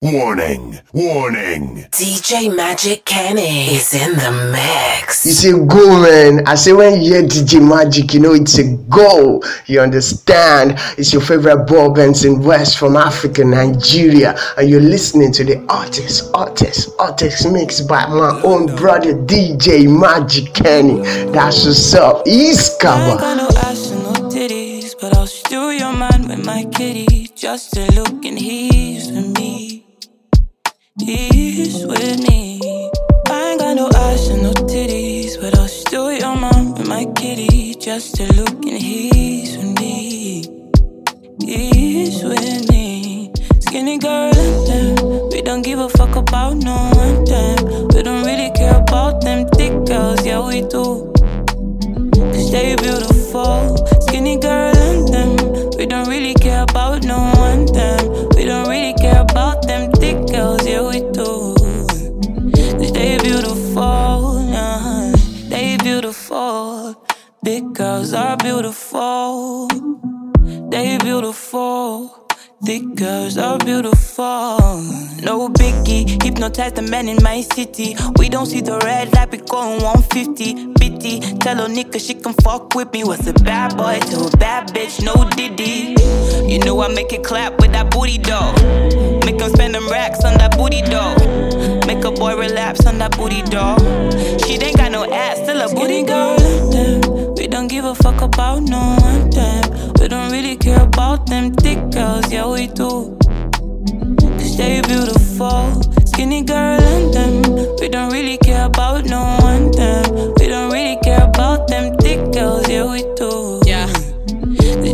Warning, warning. DJ Magic Kenny is in the mix. It's a go, man. I say when you hear DJ Magic, you know it's a go. You understand? It's your favorite ball bands in West from Africa, Nigeria, and you're listening to the artist, artist, artist mixed by my own brother DJ Magic Kenny. That's what's up. East I got cover. no ass and no titties, but I'll steal your man with my kitty. Just to look and he's with me. He's with me. I ain't got no ass and no titties, but I'll steal your man with my kitty. Just to look and he's with me. He's with me. Skinny girl and them. We don't give a fuck about no one them. We don't really care about them thick girls, yeah we do. Cause they beautiful, skinny girl and them. We don't really care about no one them. We don't really care about Big girls are beautiful, they beautiful. Thick girls are beautiful. No biggie, hypnotize the men in my city. We don't see the red light, we going 150. Bitty, tell a nigga she can fuck with me. Was a bad boy to a bad bitch, no diddy. You know I make it clap with that booty dough. Make him spend them racks on that booty dough. Make a boy relapse on that booty dough. She ain't got no ass, still a booty girl. Don't give a fuck about no one them. We don't really care about them thick girls, yeah we do. Cause they beautiful, skinny girl and them. We don't really care about no one them. We don't really care about them thick girls, yeah we do. Yeah.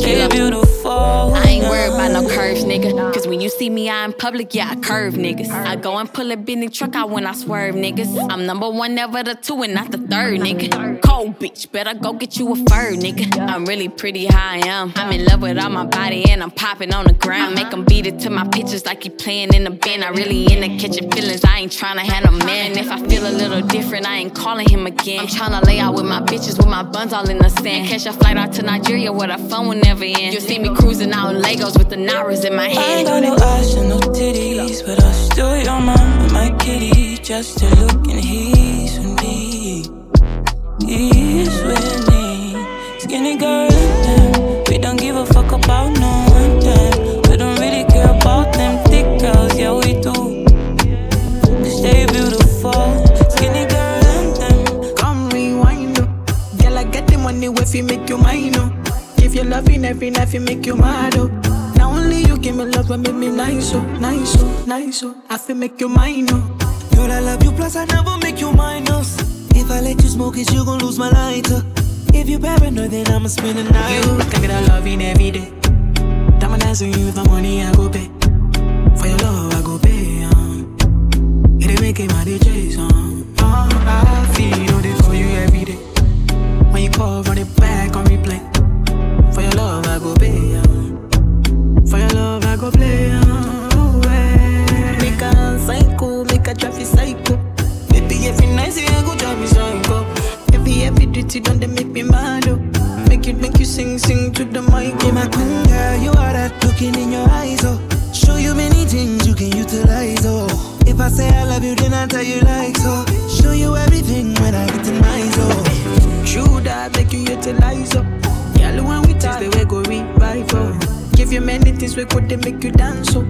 They beautiful. Ain't no curves, nigga. Cause when you see me out in public, yeah, I curve niggas. I go and pull a Bentley truck out when I swerve, niggas. I'm number one, never the two, and not the third, nigga. Cold bitch, better go get you a fur, nigga. I'm really pretty how I am. I'm in love with all my body, and I'm popping on the ground. Make 'em beat it to my pictures like he playing in the bin. I really in the catching feelings, I ain't tryna have no man. If I feel a little different, I ain't calling him again. I'm tryna lay out with my bitches with my buns all in the sand. Catch a flight out to Nigeria where the phone will never end. You'll see me cruising out in Lagos with the Naras in my I ain't got no ass and no titties, but I'll steal your man with my kitty just to look and he's with me. He's with me. Skinny girl and them. We don't give a fuck about no one them. We don't really care about them thick girls, yeah we do. Cause they beautiful. Skinny girl and them. Come rewind, oh. Girl, I get the money if you make you mine, oh. If you loving every night, you make you mad, oh. Only you give me love and make me nice, oh, nice, oh, nice, oh. I feel make you mine, oh. Girl, I love you, plus I never make you minus. If I let you smoke it, you gon' lose my lighter. If you paranoid, then I'ma spend the night. You can get a loving every day. Diamond dancing you with my money, I go pay. For your love, I go pay, um. It ain't making my DJs, um. Uh, I feel they for you every day. When you call, run it back on replay. For your love, I go pay, um. Go play. Oh, eh. Make a psycho, make a traffic psycho. Baby, every night, I go drive me psycho. Every, every duty done, they make me mad, oh. Make you, make you sing, sing to the mic. Yeah, my queen girl, you are that looking in your eyes, oh. Show you many things you can utilize, oh. If I say I love you, then I tell you like you many things we could they make you dance oh.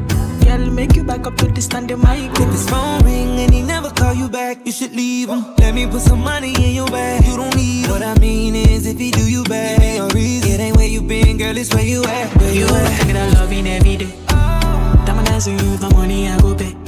Girl, make you back up to the standing mic If his phone ring and he never call you back, you should leave him. Let me put some money in your bag. You don't need him. What I mean is, if he do you bad, give me a reason. It ain't where you been, girl, it's where you at. Where You you wanna at? take it a loving every day. Diamond dancing you with my money, I go pay.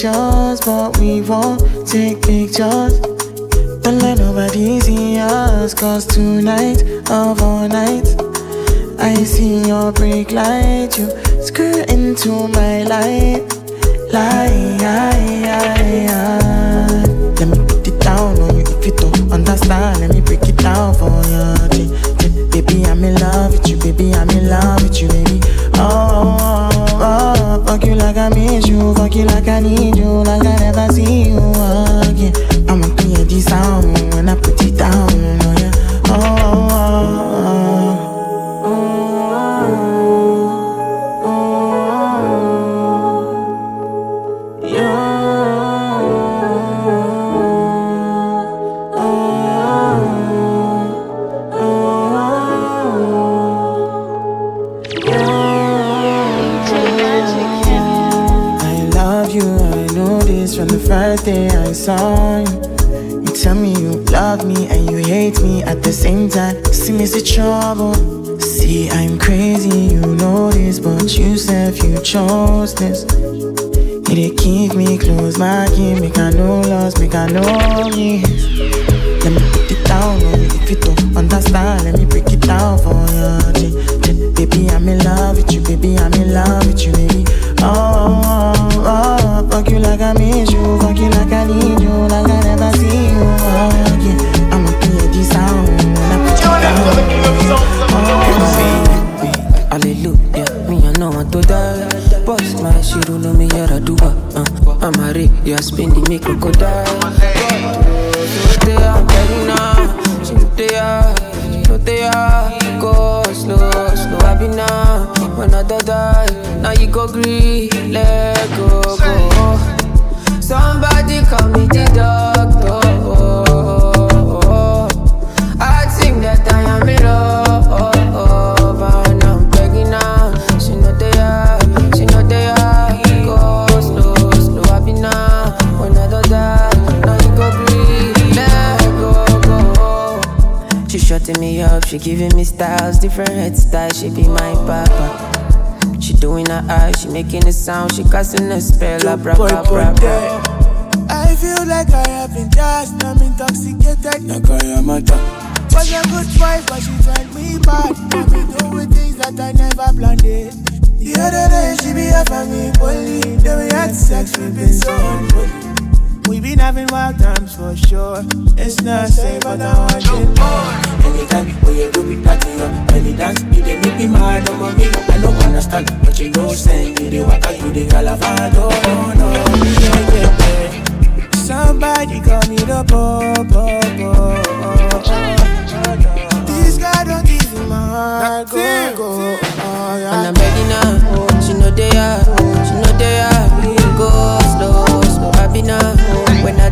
Yours, but we won't take pictures. Don't let nobody see us, cause tonight of all nights, I see your brake light, you skirt into my light. Light, let me put it down on you if you don't understand. Let me break it down for you. Baby, I'm in love with you, baby, I'm in love you, fuck you like I need you, like I never see you again. I'ma hear this sound she giving me styles, different head styles. She be my papa. She doing her eyes, she making a sound, she casting a spell, abracadabra. I feel like I have been just, I'm intoxicated. Like I am a Was a good wife, but she turned me bad. Got me doing things that I never planned it. The other day, she be up on me, bully. Then we had sex, we been so unholy. We been having wild times for sure. It's not safe, but I want it more. Anytime when you do me party up, when you dance, you dey make me mad, no mommy. I don't understand, but you know, saying you dey walk out, you dey galavado. No, no, yeah, yeah, yeah. Somebody call me the po-po-po This guy don't give me my heart Go, go, oh, yeah. And I'm begging her, she know they are, she know they are. Go slow, slow, I be now.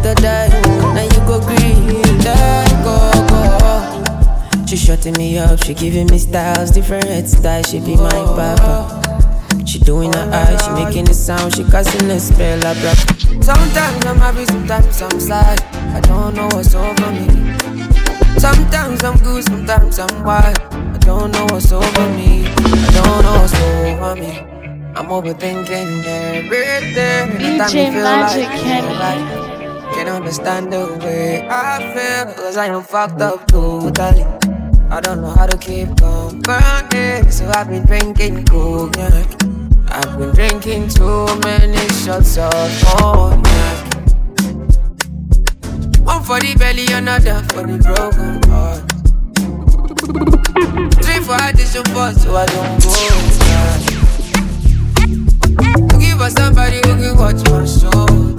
When die, now you go green, let go, go. She shutting me up, she giving me styles, different styles. She be my papa. She doing her eyes, she making the sound, she casting a spell, I brought. Sometimes I'm happy, sometimes I'm sad. I don't know what's over me. Sometimes I'm good, sometimes I'm wild. I don't know what's over me. I don't know what's over me. I'm overthinking everything. DJ Magic like Kenny. Nobody can understand the way I feel. Cause I am fucked up totally. I don't know how to keep going burning. So I've been drinking cognac. I've been drinking too many shots of cognac. One for the belly, another for the broken heart. Three for addition, four so I don't go back. Looking for somebody who can watch my shoulders.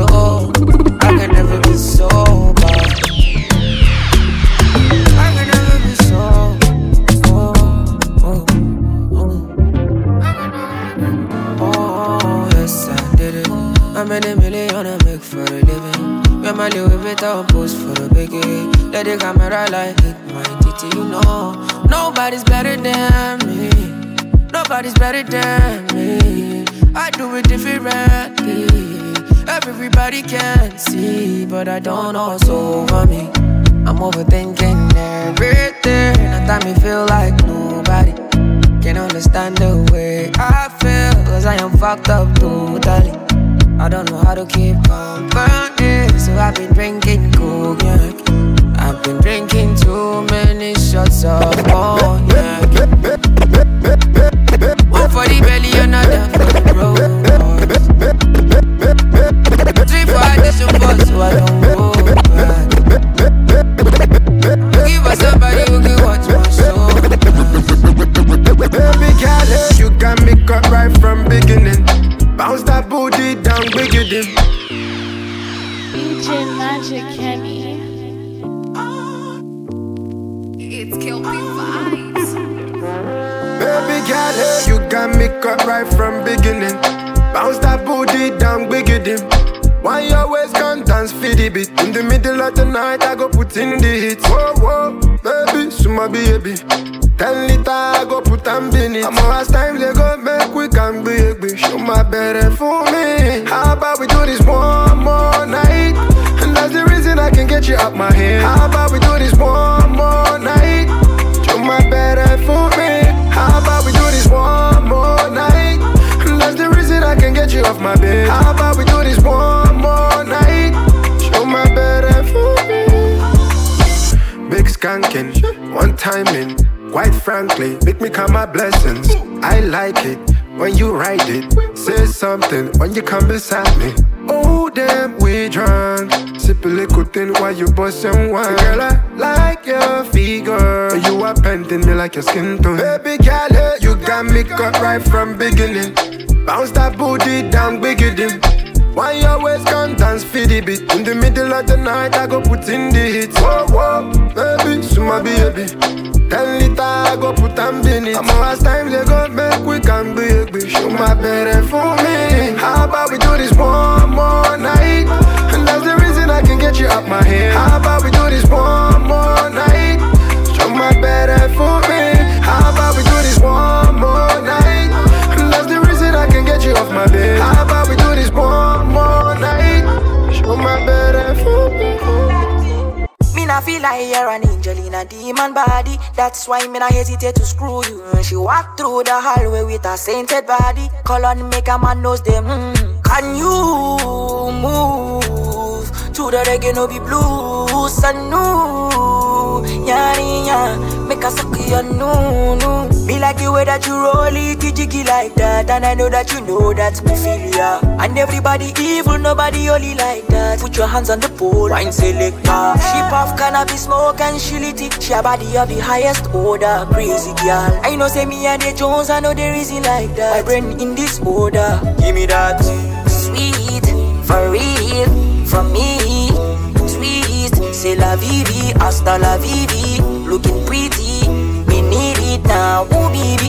So I can never be sober. I can never be sober. Yes, I did it. How many million I make for a living? Where my Louis Vuitton post for the biggie. Let the camera like hit my titty, you know. Nobody's better than me. Nobody's better than me. I do it differently. Everybody can see, but I don't know what's over me. I'm overthinking everything. At time me feel like nobody can understand the way I feel. Cause I am fucked up totally. I don't know how to keep company, so I've been drinking cognac. I've been drinking too many shots of cognac. One for the belly, another for the road. Three for addition, but so I don't go back. Give us somebody who can watch my show. Baby girl, you got me cut right from beginning. Bounce that booty down, bigger than. DJ Magic Kenny. It's Kelpie vibes. Baby girl, you got me cut right from beginning. Bounce that booty down, bigger than. Why you always can't dance for the beat? In the middle of the night, I go put in the hits. Whoa, whoa, baby, suma baby. Ten liter, I go put am in it. I'm as time they go make we can baby. Show my better for me. How about we do this one more night? And that's the reason I can get you out my head. How about we do this one more night? Show my better for me. How about we do this one more night? I can get you off my bed. How about we do this one more night? Show my better for me. Big skanking, one timing. Quite frankly, make me count my blessings. I like it when you write it. Say something when you come beside me. Damn, we drunk. Sip a little thing while you bust some wine. Girl, I like your figure. You are painting me like your skin tone. Baby girl, you got me cut right from beginning. Bounce that booty down, bigger than. Why you always come dance for the beat? In the middle of the night, I go put in the hits. Whoa, whoa, baby, my baby. Ten liter, I go put am in it. I'm as time they go make we can baby. Show my better for me. How about we do this one more night? And that's the reason I can get you out my head. How about we do this That's why me nah hesitate to screw you. She walk through the hallway with a sainted body. Call on make a man knows them. Mm. Can you move to the reggae no be blues? Know, yeah, yeah. Make a suck your no, no. Be like the way that you roll it, jiggy like that. And I know that you know that me feel ya. And everybody evil, nobody only like that. Put your hands on the pole, wine selector. She puff cannabis smoke and she lit it. She a body of the highest order, crazy girl. I know say me and the Jones, I know there is it like that. My brain in this order, give me that sweet for real, for me. Sweet, c'est la vivi, hasta la vivi. Looking pretty, me now. Ooh, baby,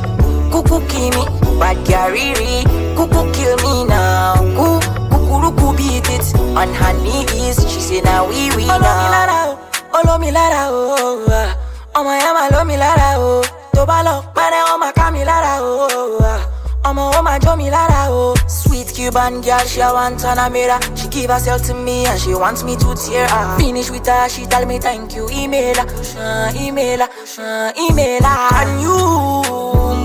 cuckoo kill me, bad carry Cuckoo kill me now. Ooh, cuckoo beat it on her knees. She say now we we now. Olo mi lára o, ọmọ yẹn máa ló mi lára o. Tó bá pẹ́rẹ́ ó máa ká mi lára o. ah. Ọmọ ó máa jó mi lára o. Sweet Cuban girl, she a want on a mirror. She give herself to me and she wants me to tear her. Finish with her, she tell me thank you, email her, email her, email her. Can you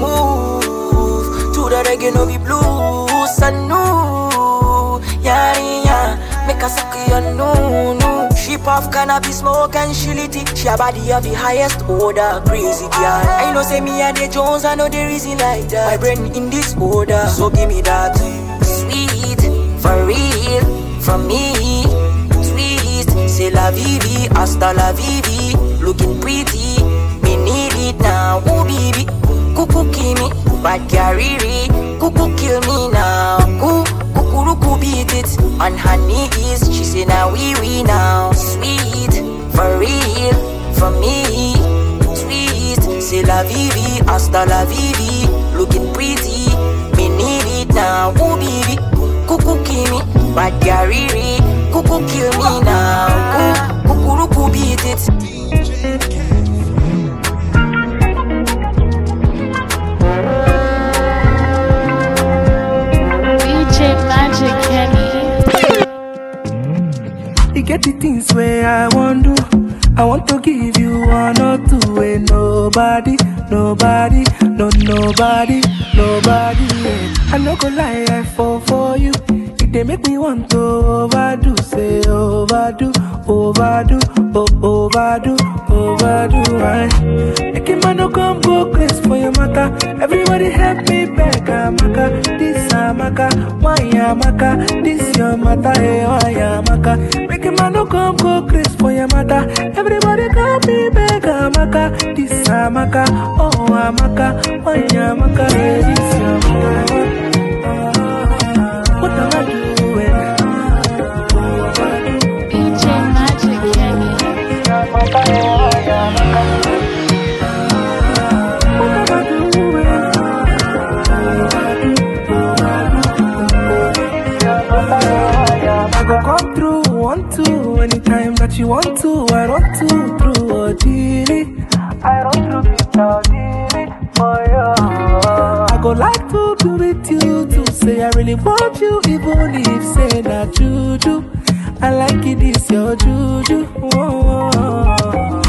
move to the reggae no be blues? I know, yeah, yeah. Make a suck your no, no. She puff cannabis smoke and she lit it. She a body of the highest order, crazy girl. I know say me and the Jones, I know there is it like that. My brain in this order, so give me that sweet for real from me. Sweet, c'est la vivi, hasta la vivi. Looking pretty, me need it now. Ooh, baby, cuckoo kill me, bad carry Cuckoo kill me now. Ooh, cuckoo beat it on her knees. She say now we we now. Sweet, for real, for me. Sweet, c'est la vivi, hasta la vivi. Looking pretty, me need it now. Ooh, baby, cuckoo kill me, bad carry Cuckoo kill me now. Ooh, nobody, nobody, no nobody, nobody. Yeah. I no go lie, I fall for you. It they make me want to overdo, say overdo, overdo, oh, overdo, overdo. Right? Make a man no come go crazy for your matter. Everybody help me back, Amaka. This Amaka, why Amaka? This your matter, hey, why Amaka? Make a man no come go crazy for your matter. Everybody help me back, Amaka. This Amaka, oh Amaka, why Amaka? Hey, this your matter. What am I doing? DJ Magic Kenny. I you want to, I run to, through dealie. I run through Mr. Dealie for you. I go like to do with you to say I really want you, even if say that juju. I like it, it's your juju. Whoa.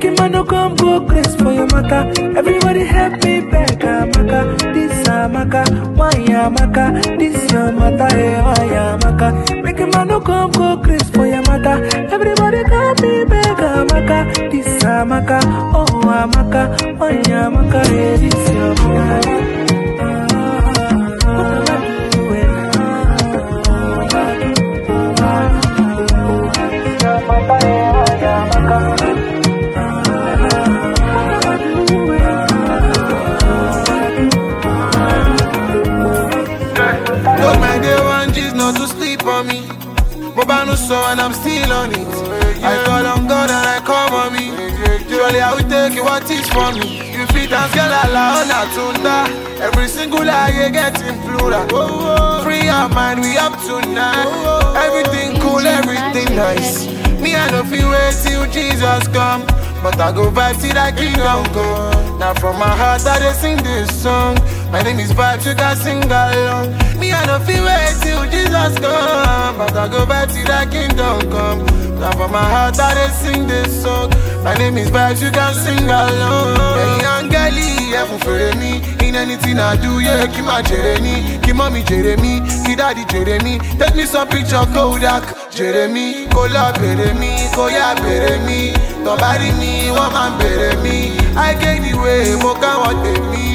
Make man no come go crazy for your matter. Everybody help me back, Amaka. This Amaka, why Amaka? This your matter, hey, why Amaka? Make man no come go crazy for your matter. Everybody help me back, Amaka. This Amaka, oh Amaka, why Amaka? Hey, eh, this your matter. But I know so and I'm still on it. I call on God and I call on me. Surely I will take you what is for me. You fit and girl ala on tunda. Every single you get in plural. Free our mind, we up tonight. Everything cool, everything nice. Me I no feel wait till Jesus come. But I go back till that kingdom come. Now from my heart I just sing this song. My name is you can sing along. Me I no feel wait till Jesus come. But I go back till that kingdom come. Now from my heart I dey sing this song. My name is you can sing along. Hey, Angeli, yeah, for me. In anything I do, yeah, keep my Jeremy. Keep mommy Jeremy, keep daddy Jeremy. Take me some picture Kodak. Jeremy, mi. Tọ́ba rí mi, wọ́n máa ń bèrè mi. I get the way, mo káwọn tèmi. Bẹ̀rẹ̀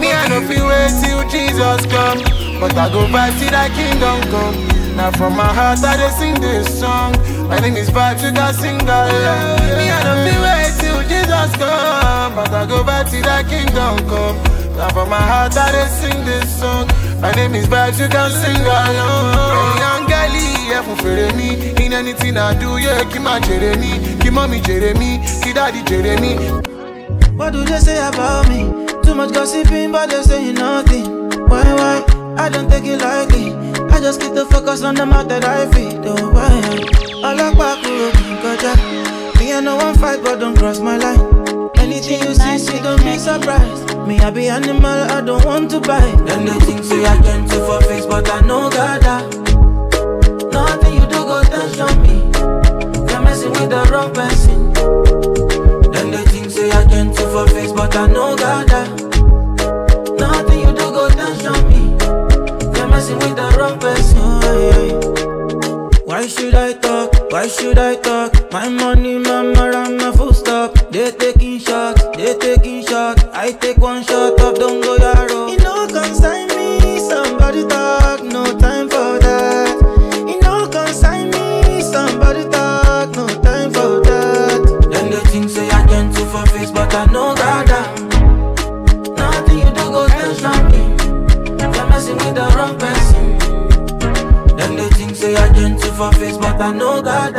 Me I no fit wait till Jesus come, but I go back till that kingdom come. Now from my heart I dey sing this song. My name is Vibes, you can sing along. Me I no fit wait till Jesus come, but I go back till that kingdom come. Now from my heart I dey sing this song. My name is Vibes, you can sing along. Hey, Angeli, yeah, for mi. In anything I do, yeah, kí máa jèrè mi. Kí mọ́mí jèrè mi, kí. What do they say about me? Too much gossiping, but they're saying nothing. Why, why? I don't take it lightly. I just keep the focus on the matter that I feed. Oh, why? All I back Me, I know one fight, but don't cross my line. Anything you see, don't be surprised. Me, I be animal, I don't want to bite. Then they think, say I can't see for face, but I know God. Nothing you do go tension me. You're messing with the wrong person. Then they think say I can't see for face, but I know God. Nothing you do go tension me. You're messing with the wrong person. Oh, Why should I talk? Why should I talk? My money, my mara, my full stop. They taking shots, they taking shots. I take one shot of don't go yaro. Say I for face, but I know God.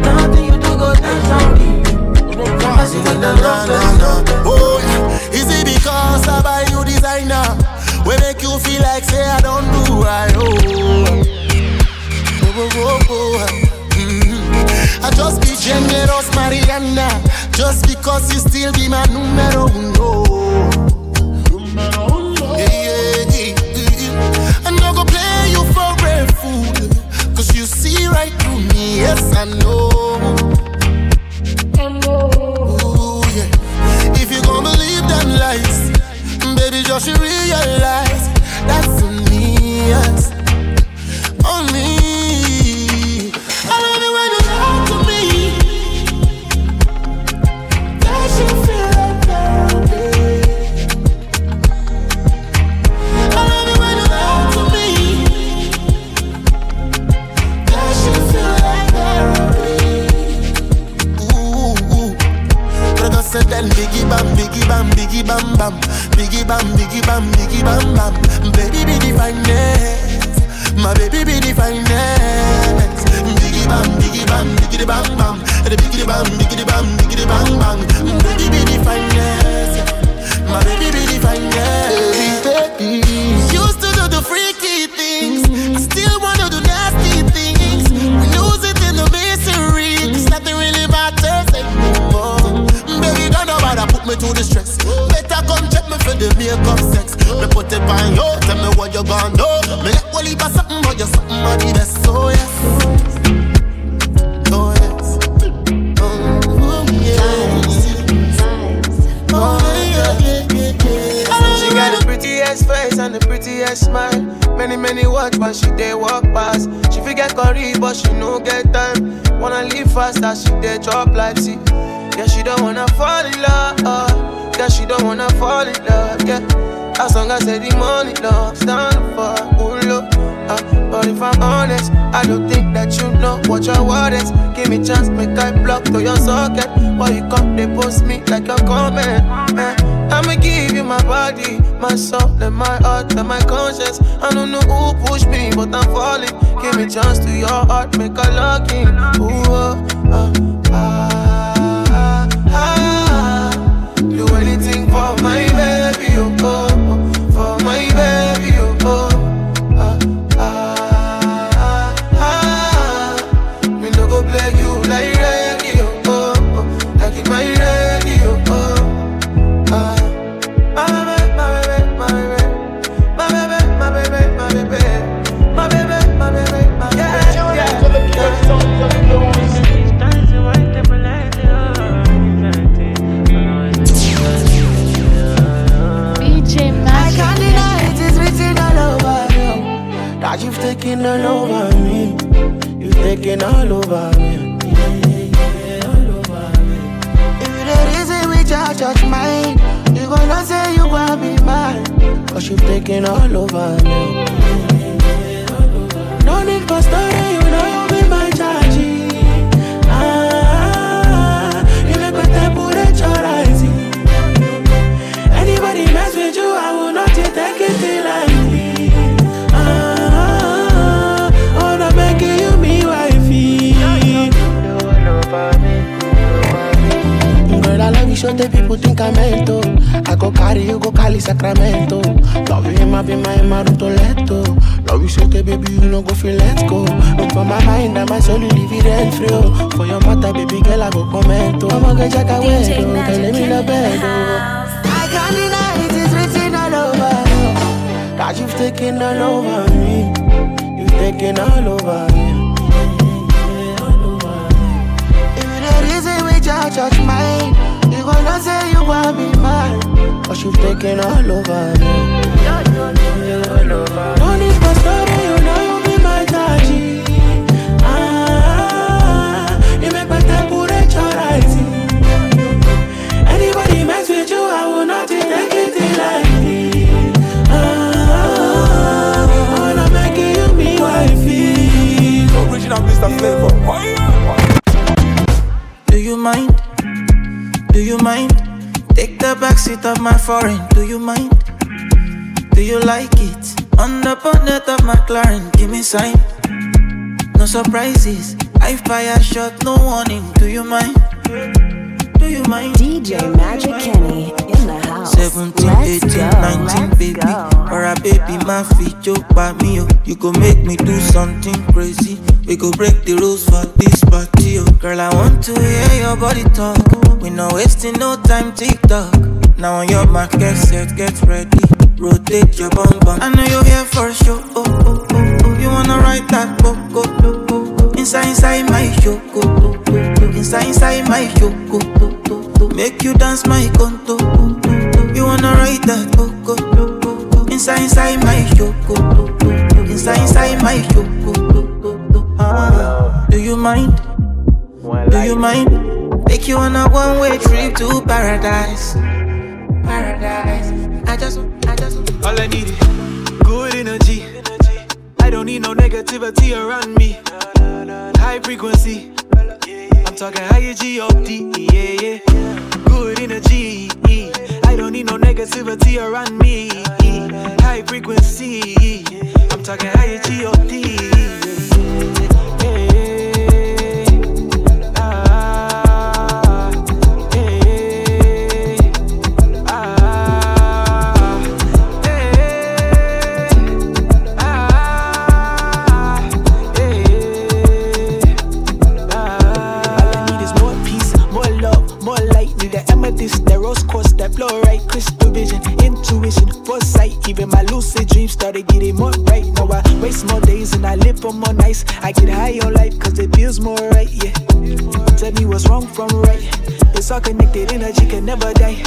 Nothing you do go tension me. You're the. Oh, yeah. is it because I buy you designer? We make you feel like say I don't do right. Oh, oh, oh, oh, oh. Mhm. I just be generous, Mariana. Just because you still be my numero uno. I know. I know. If you gon' believe them lies, baby, just realize. I don't know prices. I fire shot, no warning. Do you mind? Do you mind? DJ Magic mind? Kenny in the house. 17, Let's 18, go. 19, Let's baby. Go. Or a baby, my feet, you by me. Oh. You go make me do something crazy. We go break the rules for this party. Oh. Girl, I want to hear your body talk. We no wasting no time, TikTok. Now on your mark, get set, get ready. Rotate your bum bum. I know you're here for sure. Oh, oh, oh, oh. You wanna ride that boat, go, go inside inside my choco Inside inside my choco Make you dance my conto. You wanna ride that coco? Inside inside my choco Inside inside my choco ah, Do you mind? Do you mind? Take you on a one way trip to paradise. Paradise. I just, I just All I need is need no negativity around me. High frequency. I'm talking higher G-O-D, yeah, yeah. Good energy. I don't need no negativity around me. High frequency. I'm talking higher G-O-D. Fluorite, vision, intuition, foresight. Even my lucid dreams started getting more right. Now I waste more days and I live for more nights. I get high on life cause it feels more right, yeah. Tell me what's wrong from right. It's all connected, energy can never die.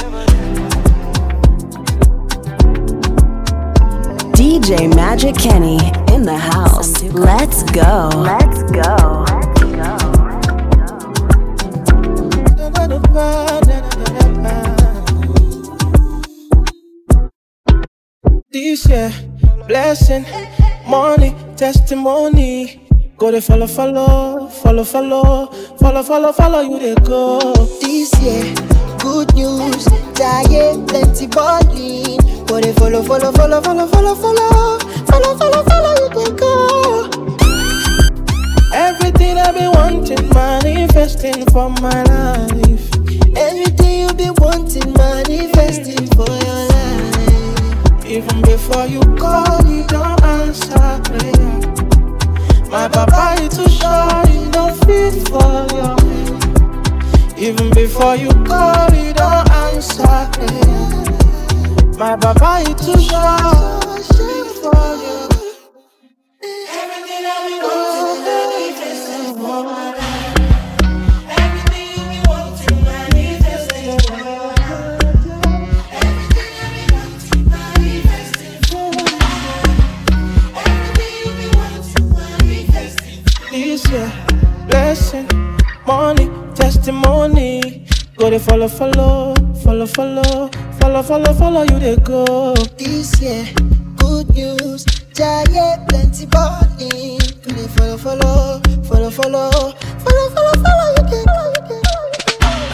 DJ Magic Kenny in the house. Let's go. Let's go. Let's go. Let's go. This year, blessing, money, testimony. Go to follow, follow, follow, follow, follow, follow, follow you they go. This year, good news, giant plenty balling. Go to follow, follow, follow, follow, follow, follow, follow, follow, follow you they go. Everything I've been wanting, manifesting for my life. Everything you've been wanting, manifesting for your life. Even before you call, you don't answer prayer. My papa is too sure, you don't fit for your head. Even before you call, you don't answer prayer. My papa is too sure, for you. Money, testimony. Go to follow, follow, follow, follow, follow, follow, follow you they go. This year, good news, giant plenty balling. Go to follow, follow, follow, follow, follow, follow, follow you they go. they.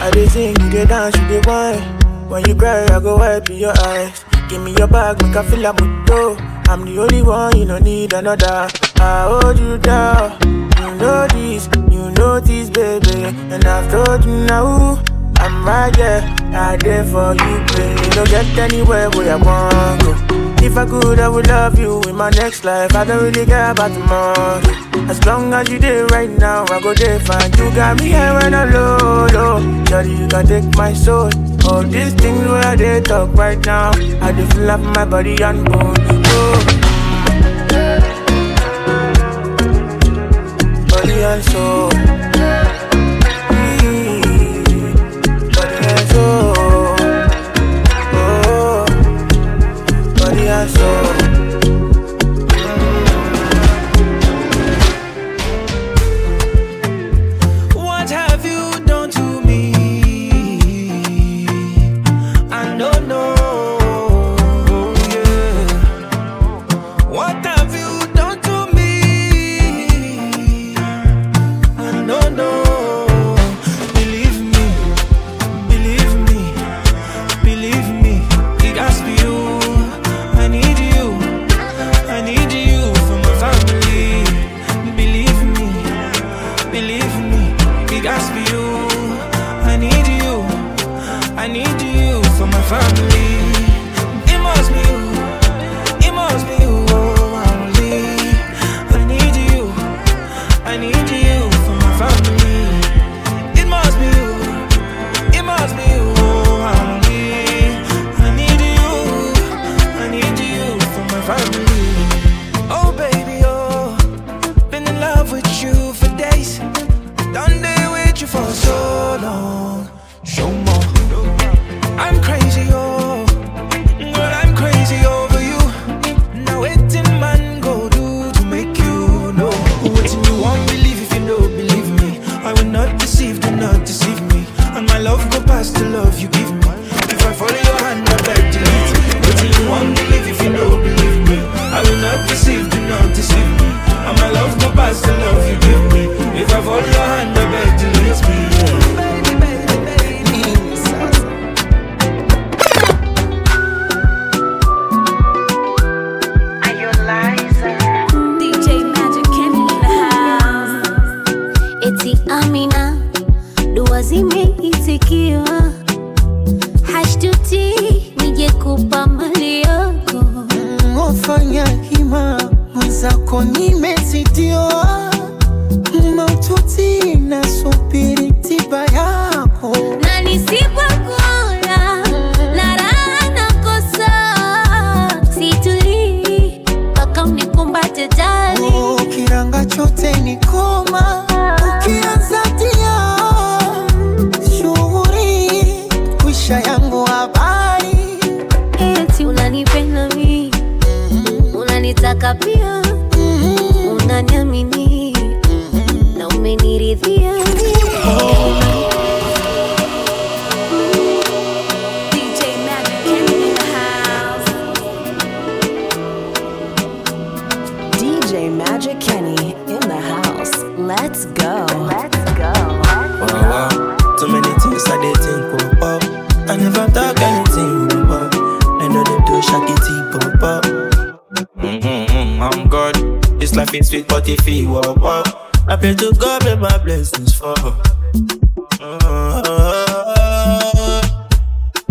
I dey sing, you dey dance, you dey whine. When you cry, I go wipe your eyes. Give me your bag, make I feel like muto. I'm the only one, you don't need another. I hold you down. You know this, you know this, baby. And I've told you now, I'm right there. I there for you, baby. You Don't get anywhere where I want go. If I could, I would love you in my next life. I don't really care about tomorrow. As long as you there right now, I go there fine. You got me here when I low, low. Daddy, you can take my soul. All these things where they talk right now, I just feel up my body and bone. Oh. Body and soul. Mm. Body and soul. Oh. Body and soul. I'm God. This life is sweet, but if you walk up, I pray to God may my blessings fall. Uh,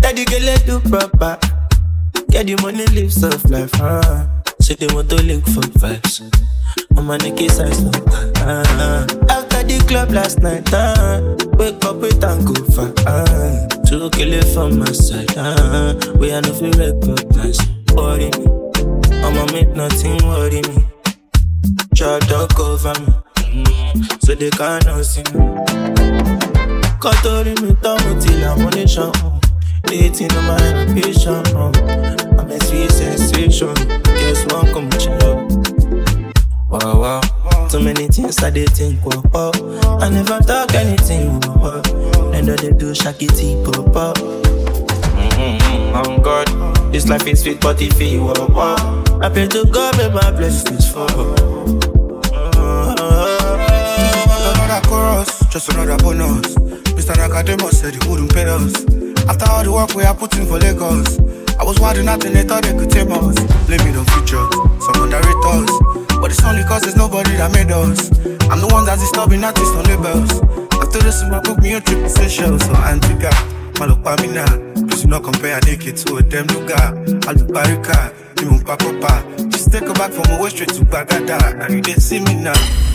Daddy girl, let do proper. Get the money, live soft life. Uh. Say they want to link for vibes. On my neck is ice uh, After the club last night, uh, wake up with and go far. Uh, to kill it from my side. Uh, we are nothing recognize. Worry me, I'ma make nothing worry me. Try to cover me, so they cannot see me. Kọ́tọ́rí mi tọ́mù till I'm on the show. Dating on my ambition. I'm a sweet sensation. Guess one come chill up. Wow, wow. Too many things I did think pop up. I never talk anything pop up. And they do shakity pop up. Mm-hmm, I'm God. This life is sweet, but if you up, I pray to God, may my blessings fall. Another chorus, just another bonus. Mr. Nakademus said he wouldn't pay us. After all the work we are putting for Lagos, I was wondering and they thought they could tame us. Blame it on future, some underrate us. But it's only cause there's nobody that made us. I'm the one that's disturbing artists on labels. After this, my book me a triple session, so Antigua, Malopamina. Do not compare naked to a damn lugar. Alubarika, Nimumpa Papa. Ah. Just take a back from away straight to Bagada. Ah. Now you didn't see me now.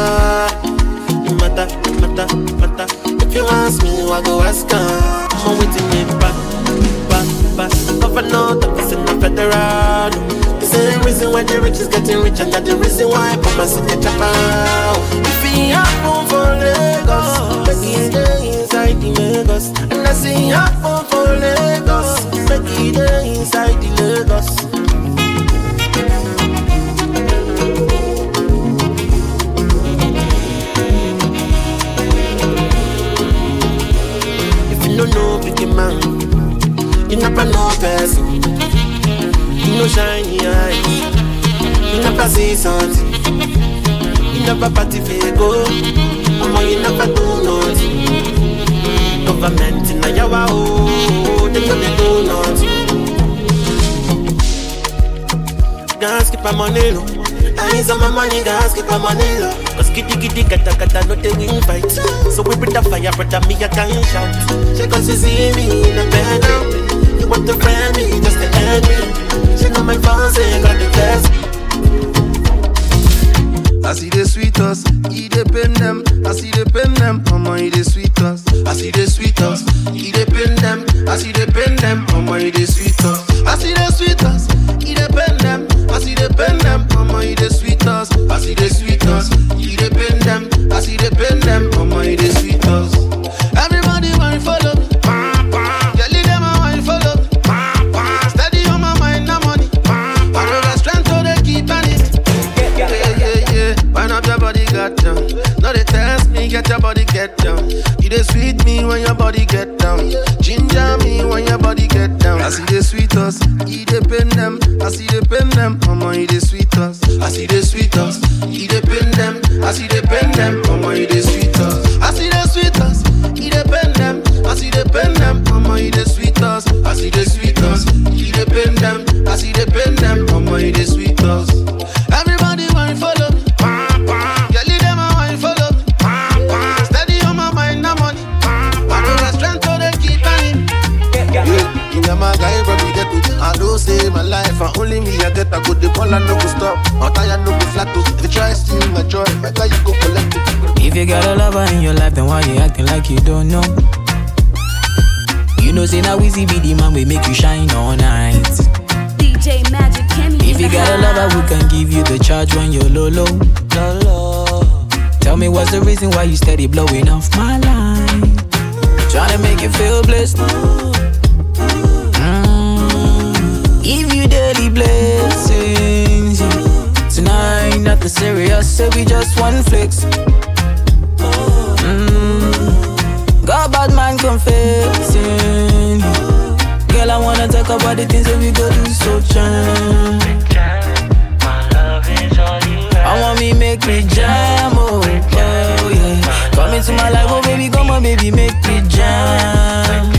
No matter, matter, matter. If you ask me, I go ask her. I'm waiting me back, back, back. Governor, the person of federal. The same reason why the rich is getting richer, and the reason why Papa see the chopper. If he happen for Lagos, make he stay inside the Lagos. And I see happen for Lagos, make he stay inside the Lagos. Don't know big man, you never know person. You know shiny eyes, you never see something. You never party go, Mama, you never do nothing. Government in your oh, they they do nothing. Can't skip my money, no. I need some money, can't skip my money, no. Cause kitty kitty kata kata no they win fight. So we bring the fire, brother, me a can shout. She cause she see me in a bed. You want to friend me, just to end me. She know my say got the best. I see the sweet us, he dey pain them. I see the pain them, mama, he dey sweet us. I see the sweet us, he dey pain them. I see the pain them, mama, he dey sweet us. I see the sweet us, don't know? You know, say now Weezy be the man we make you shine all night. DJ Magic Kenny. If you got a lover, we can give you the charge when you're low low. Low low. Tell me what's the reason why you steady blowing off my line? Tryna make you feel blessed. Mm. Give you daily blessings. Tonight, nothing serious, so we just one flex. Got bad man confessing. Girl, I wanna talk about the things that we go do so jam. I want me make me jam, oh, oh yeah. Come into my life, oh baby, come on, baby, make me jam.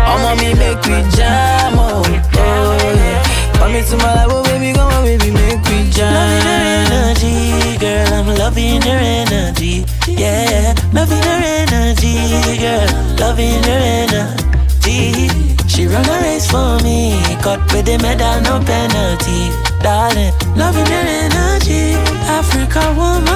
I want me make me jam, Come into my life, oh baby, come on, baby, make me jam. Loving her energy, girl, I'm loving her energy. Yeah, loving her energy, girl, loving her energy. She run a race for me, cut with the medal, no penalty. Darling, loving her energy, Africa woman.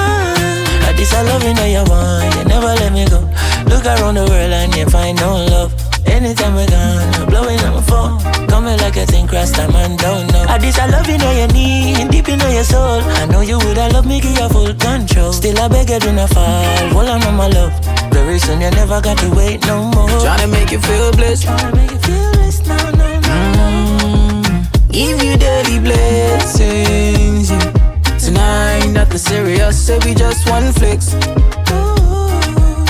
At this I loving how you want, you never let me go. Look around the world and you find no love. Anytime we're gone, you're blowing on my phone. Coming like a thing, cross time and don't know. At this I love you know your need, deep in your soul. I know you would, I love me, give you full control. Still I beg you do not fall, hold on on my love. Very soon you never got to wait no more. Tryna make you feel blessed. Tryna make you feel this, no, no, no. Mm. Give you daily blessings. yeah. Tonight, nothing serious, so we just one flex.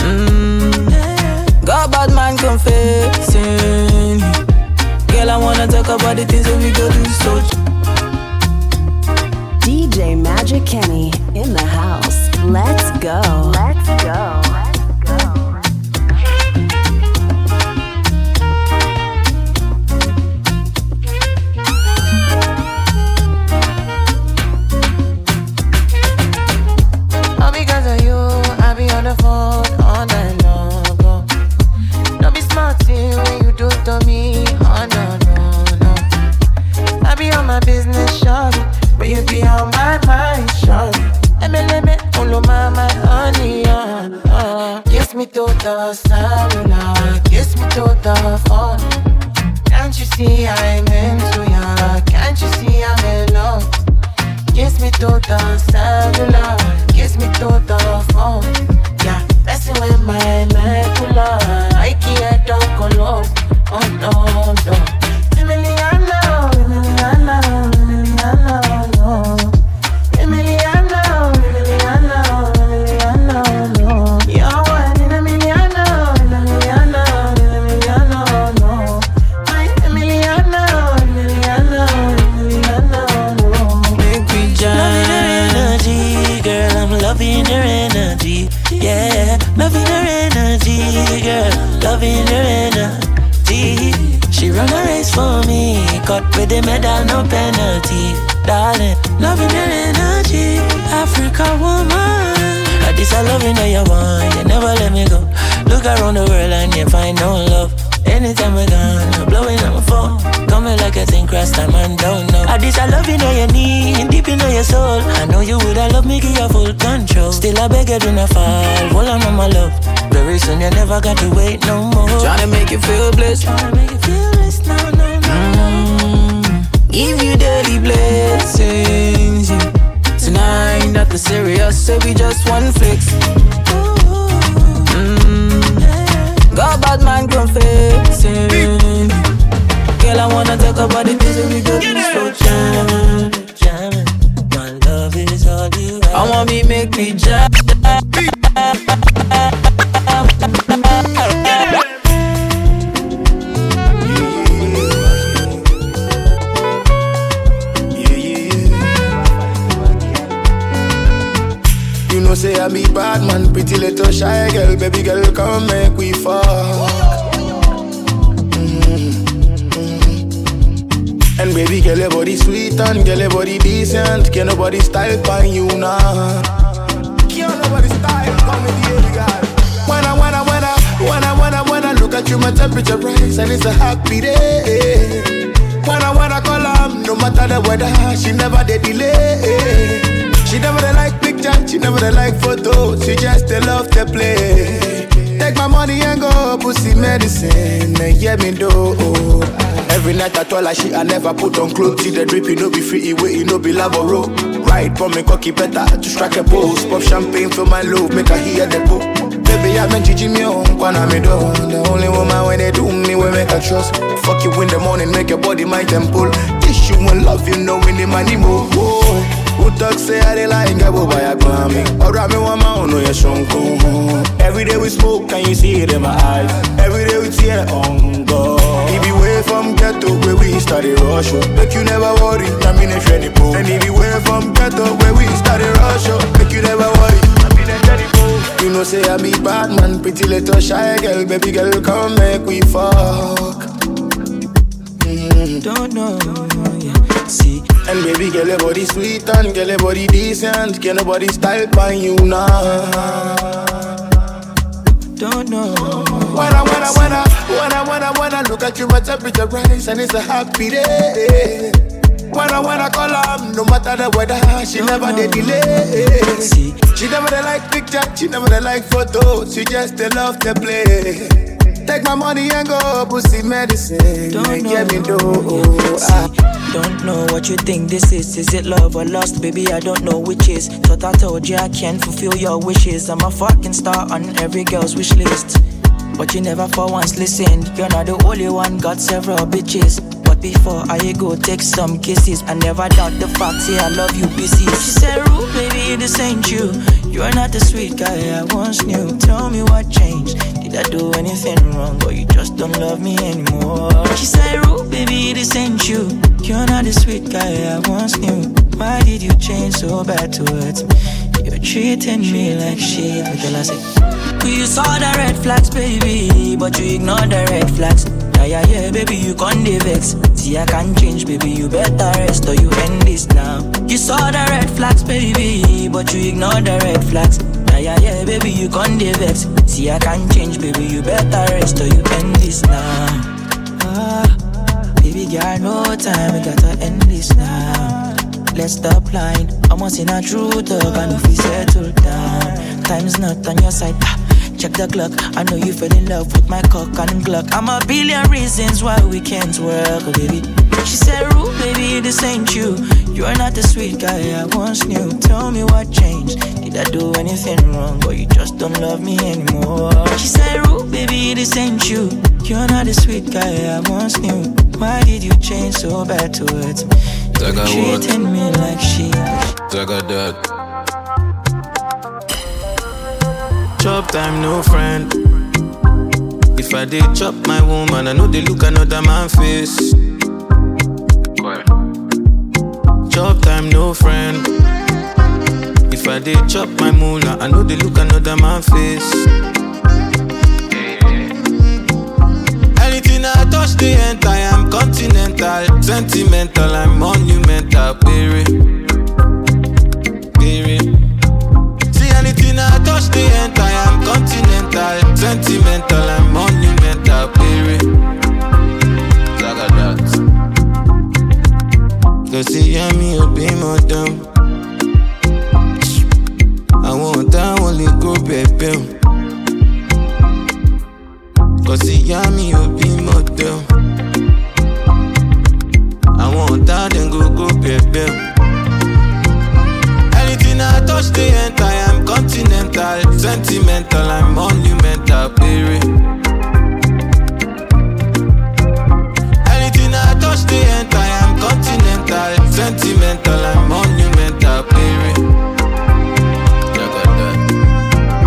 Mm. Got bad man confessing. Girl, I wanna talk about the things that we go do so. DJ Magic Kenny in the house. Let's go. Let's go. The cellular, kiss me to the phone. Can't you see I'm into ya? Can't you see I'm in love? Kiss me to the cellular, kiss me to the phone. Yeah, messing with my medulla. I can't talk alone. Oh no, no. Cut with the medal, no penalty. Darling, loving her energy, Africa woman. At this I loving how you want, you never let me go. Look around the world and you find no love. Anytime we're gone, you're blowing on my phone. Coming like a thing, cross time and don't know. At this I love you know your need, deep in your soul. I know you would, I love me, give you full control. Still I beg you do not fall, hold on on my love. Very soon you never got to wait no more. Trying to make you feel blessed. Tryna make you feel this, no, no, Give you daily blessings. yeah. Tonight, nothing serious, so we just one flex. Mm. Got bad man confessing. Girl, I wanna talk about the things we go through so jam. Jamming, my love is all you have. I want me make me jam. I be bad man, pretty little shy girl, baby girl, come make we fuck. Mm-hmm. And baby, girl, your body sweet and girl, your body decent. Can't nobody style by you now. Can't nobody style with you, girl. When I, I, when I, when I look at you, my temperature rise and it's a happy day. When I, I call her, no matter the weather, she never did delay. She never dey like she never dey like photo, she just dey love to play. Take my money and go pussy medicine, and yeah me do. Every night I told her she I never put on clothes, see the drip, you know be free, it wait, you know be lavoro. Right, for me cocky better to strike a pose, pop champagne for my love, make her hear the book. Baby, I meant Gigi me on, Kwana me do. The only woman when they do me, we make a trust. Fuck you in the morning, make your body my temple. Tissue and love, you know, when the money move. Oh. oh. Who talk say I dey like get buy a grammy? Or me one man no ya shonko. Every day we smoke, can you see it in my eyes? Every day we tear on God. If you way from ghetto where we started rush, oh, make you never worry. I mean if any po. And if you way from ghetto where we started rush, oh, make you never worry. I mean if any po. You know say I be bad man, pretty little shy girl, baby girl, come make we fuck. Mm. Don't know, yeah. See, And baby, girl, your body sweet and girl, your body decent. Can nobody style by you now? don't know. When I, when I, when I, when I, when I, when I look at you, my temperature rise and it's a happy day. When I, wanna call her, no matter the weather, she never did delay. She never dey like picture, she never dey like photo, she just love to play. Take my money and go pussy medicine. Don't get me do. Ah. Don't know what you think this is. Is it love or lust? Baby, I don't know which is. Thought I told you I can't fulfill your wishes. I'm a fucking star on every girl's wish list. But you never for once listened. You're not the only one, got several bitches. Before I go take some kisses, I never doubt the fact, say I love you, busy. She said, Rue, baby, this ain't you. You're not the sweet guy I once knew. Tell me what changed. Did I do anything wrong, or you just don't love me anymore? She said, Rue, baby, this ain't you. You're not the sweet guy I once knew. Why did you change so bad towards me? You're treating me like shit. Until I say, You saw the red flags, baby, but you ignored the red flags. Yeah, yeah, yeah, baby, you can't vex. See, I can't change, baby, you better rest or you end this now. You saw the red flags, baby, but you ignore the red flags. Yeah, yeah, yeah, baby, you can't vex. See, I can't change, baby, you better rest or you end this now. Ah, baby, girl, no time, we gotta end this now. Let's stop lying. Almost in a true talk, and if we settle down, time's not on your side. Ah, check the clock. I know you fell in love with my cock and Glock. I'm a billion reasons why we can't work, baby. She said, Rue, baby, this ain't you. You're not the sweet guy I once knew. Tell me what changed. Did I do anything wrong, or you just don't love me anymore? She said, Rue, baby, this ain't you. You're not the sweet guy I once knew. Why did you change so bad towards me? Treating me like shit. Jaga that. Chop time, no friend. If I did chop my woman, I know they look another man face. Chop time, no friend. If I did chop my moolah, I know they look another man face. Anything I touch, the enter. I am continental, sentimental, I'm monumental. Baby. See anything I touch, the enter. I sentimental, I'm monumental, baby. Zaga that. Cause see, I'm me, be my dumb. I want that only go, baby. Cause ìyá mi ò bímọ o. Àwọn ọ̀tá dem go go bẹ̀bẹ̀ o. I touch dey enter, I am continental, sentimental, I'm monumental, péré. Anything I touch dey enter, I am continental, sentimental, I'm monumental.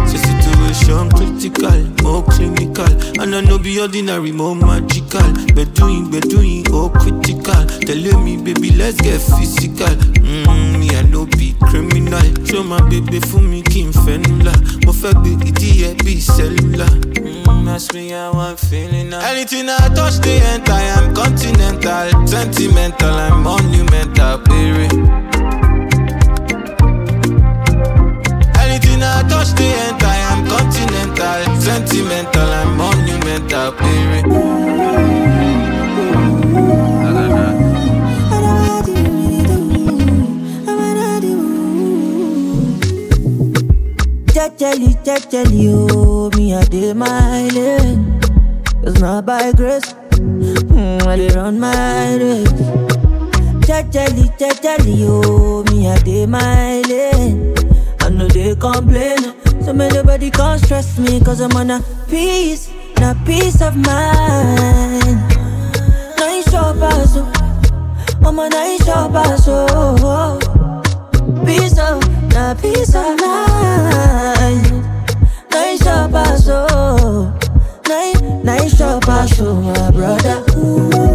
Say situation critical, I know be ordinary, more magical critical. Be doing, be oh critical. Tell me, baby, let's get physical. Mmm, me, I no be criminal. Show my baby for me, Kim Fenula. Mo ìdí ẹ̀ bí cellular. Mmm, ask me how I'm feeling now. Anything I touch, the enter. I am continental, sentimental, I'm monumental, baby. Anything I touch, the enter. I am continental, sentimental, I'm monumental, baby. Jejely, jejely, oh, me a day my. It's not by grace, mm, I dey run my race. Jejely, jejely, oh, me a day my. I know they complain, so may nobody can't stress me, cause I'm on a peace, not peace of mind. Nice shop, so I'm a nice shop, so peace of, not peace of mind. Nice shop, so nice, nice shop, so my brother. We've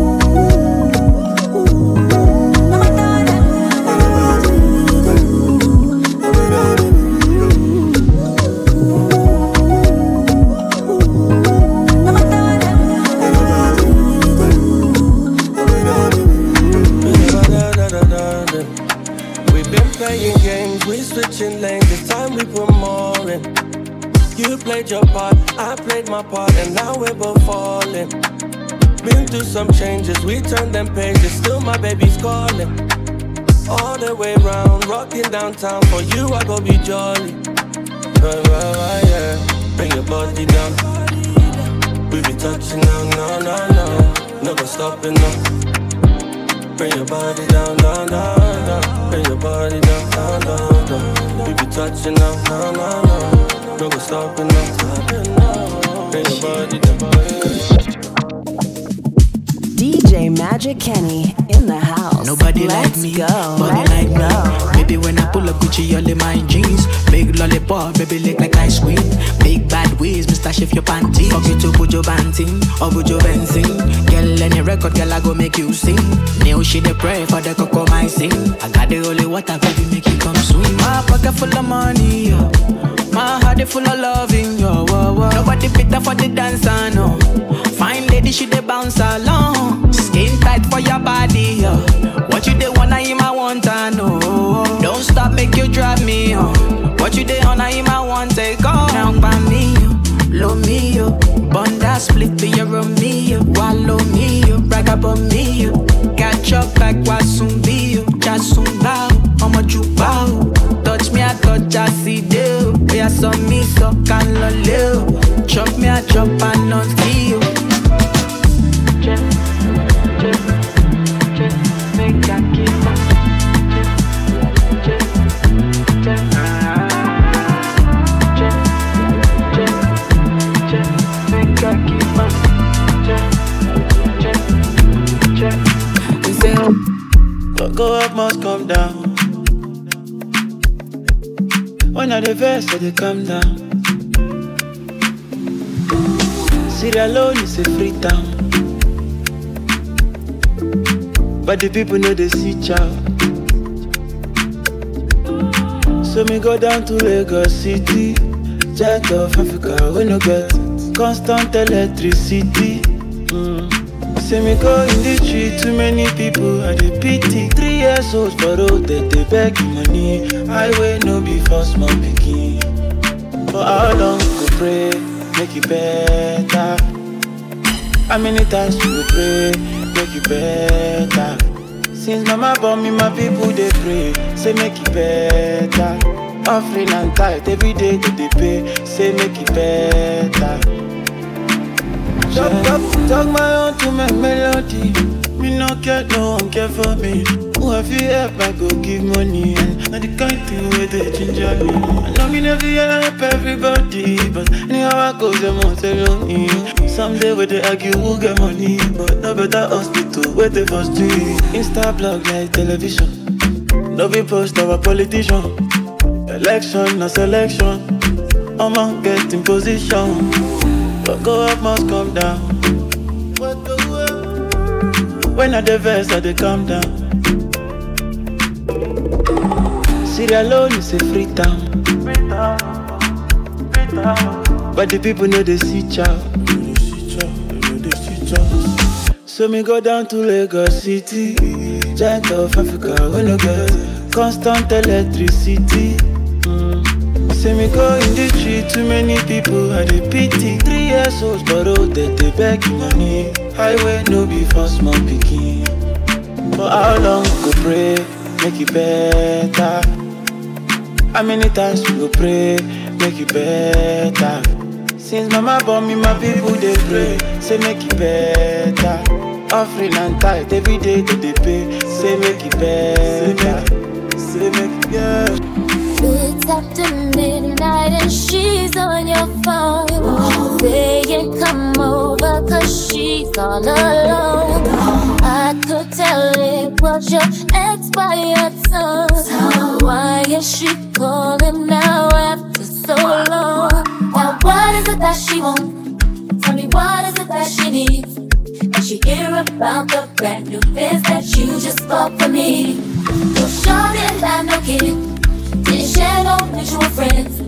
You played your part, I played my part, and now we're both falling. Been through some changes, we turned them pages. Still, my baby's calling. All the way round, rocking downtown. For you, I go be jolly. Right, right, right, yeah. Bring your body down. We be touching now, no, no, no. No go stopping now. Bring your body down, down, down, down. Bring your body down, down, down, down. We be touching now, no, no, no. No go stopping now. Bring your body down. DJ Magic Kenny in the house. Nobody Let's like me, go. body Let's like me. go. Baby, when I pull up Gucci, all in my jeans. Big lollipop, baby, lick like ice cream. Big bad ways, Mr. Shift your panties. Fuck you to put your banting or put your benzine. Girl, any record, girl, I go make you sing. Now she the pray for the cocoa my sing. I got the holy water, baby, make you come swim. My pocket full of money, yo. My heart is full of loving, yo. Whoa, oh, oh. whoa. Nobody better for the dancer, no. Fine lady, she dey bounce along. Skin tight for your body, yo. What you dey wanna him, I want to know. Don't stop, make you drive me on. What you dey on, I him, I want take off. Now by me, yo. Low me, yo. Bunda split to your Romeo. Wallow me, yo. Brag about me, yo. Catch up back, Wasumbi, yo. Jasumba, I'ma saw me, so can loleo. Chop me, I chop, I not kill. When I the verse, so they come down. Sierra Leone is a free town. But the people know they see chow. So me go down to Lagos City. Jet of Africa, we no get constant electricity. Say me go in the street, too many people I dey pity. Three years old for oh, road, they beg money. Highway no be for small pikin. For how long go pray, make it better? How many times we go pray, make it better? Since mama born me, my people they pray, say make it better. Offering and tithe every day they dey pay, say make it better. Talk, talk, talk my own to my melody. Me no care, no one care for me. Who have you help, I go give money. And the kind thing where they ginger me. I know me never help everybody, but anyhow I go, them on tell me. Someday where they argue who get money, but no better hospital where they for street. Insta blog like television. No be post our politician. Election, no selection. I'm on get in position. What go up must come down. When I the verse, I dey calm down. Sierra Leone is a free town. But the people know they see chow. So me go down to Lagos City, giant of Africa, we no get constant electricity. Mm. Say me go in the street, too many people had a pity. Three years old, but oh, they, they beg money. Highway no be for small picking. For how long go pray, make it better? How many times we go pray, make it better? Since mama born me, my people they pray, say make it better. Offering and tithe every day that they pay, say make it better. Say make it yeah. It's after midnight and she's on your phone Saying come over cause she's all alone I could tell it was your ex by expired son Why is she calling now after so long? Now what is it that she wants? Tell me what is it that she needs? And she hear about the brand new biz that you just bought for me No short and no kid didn't share no mutual friends.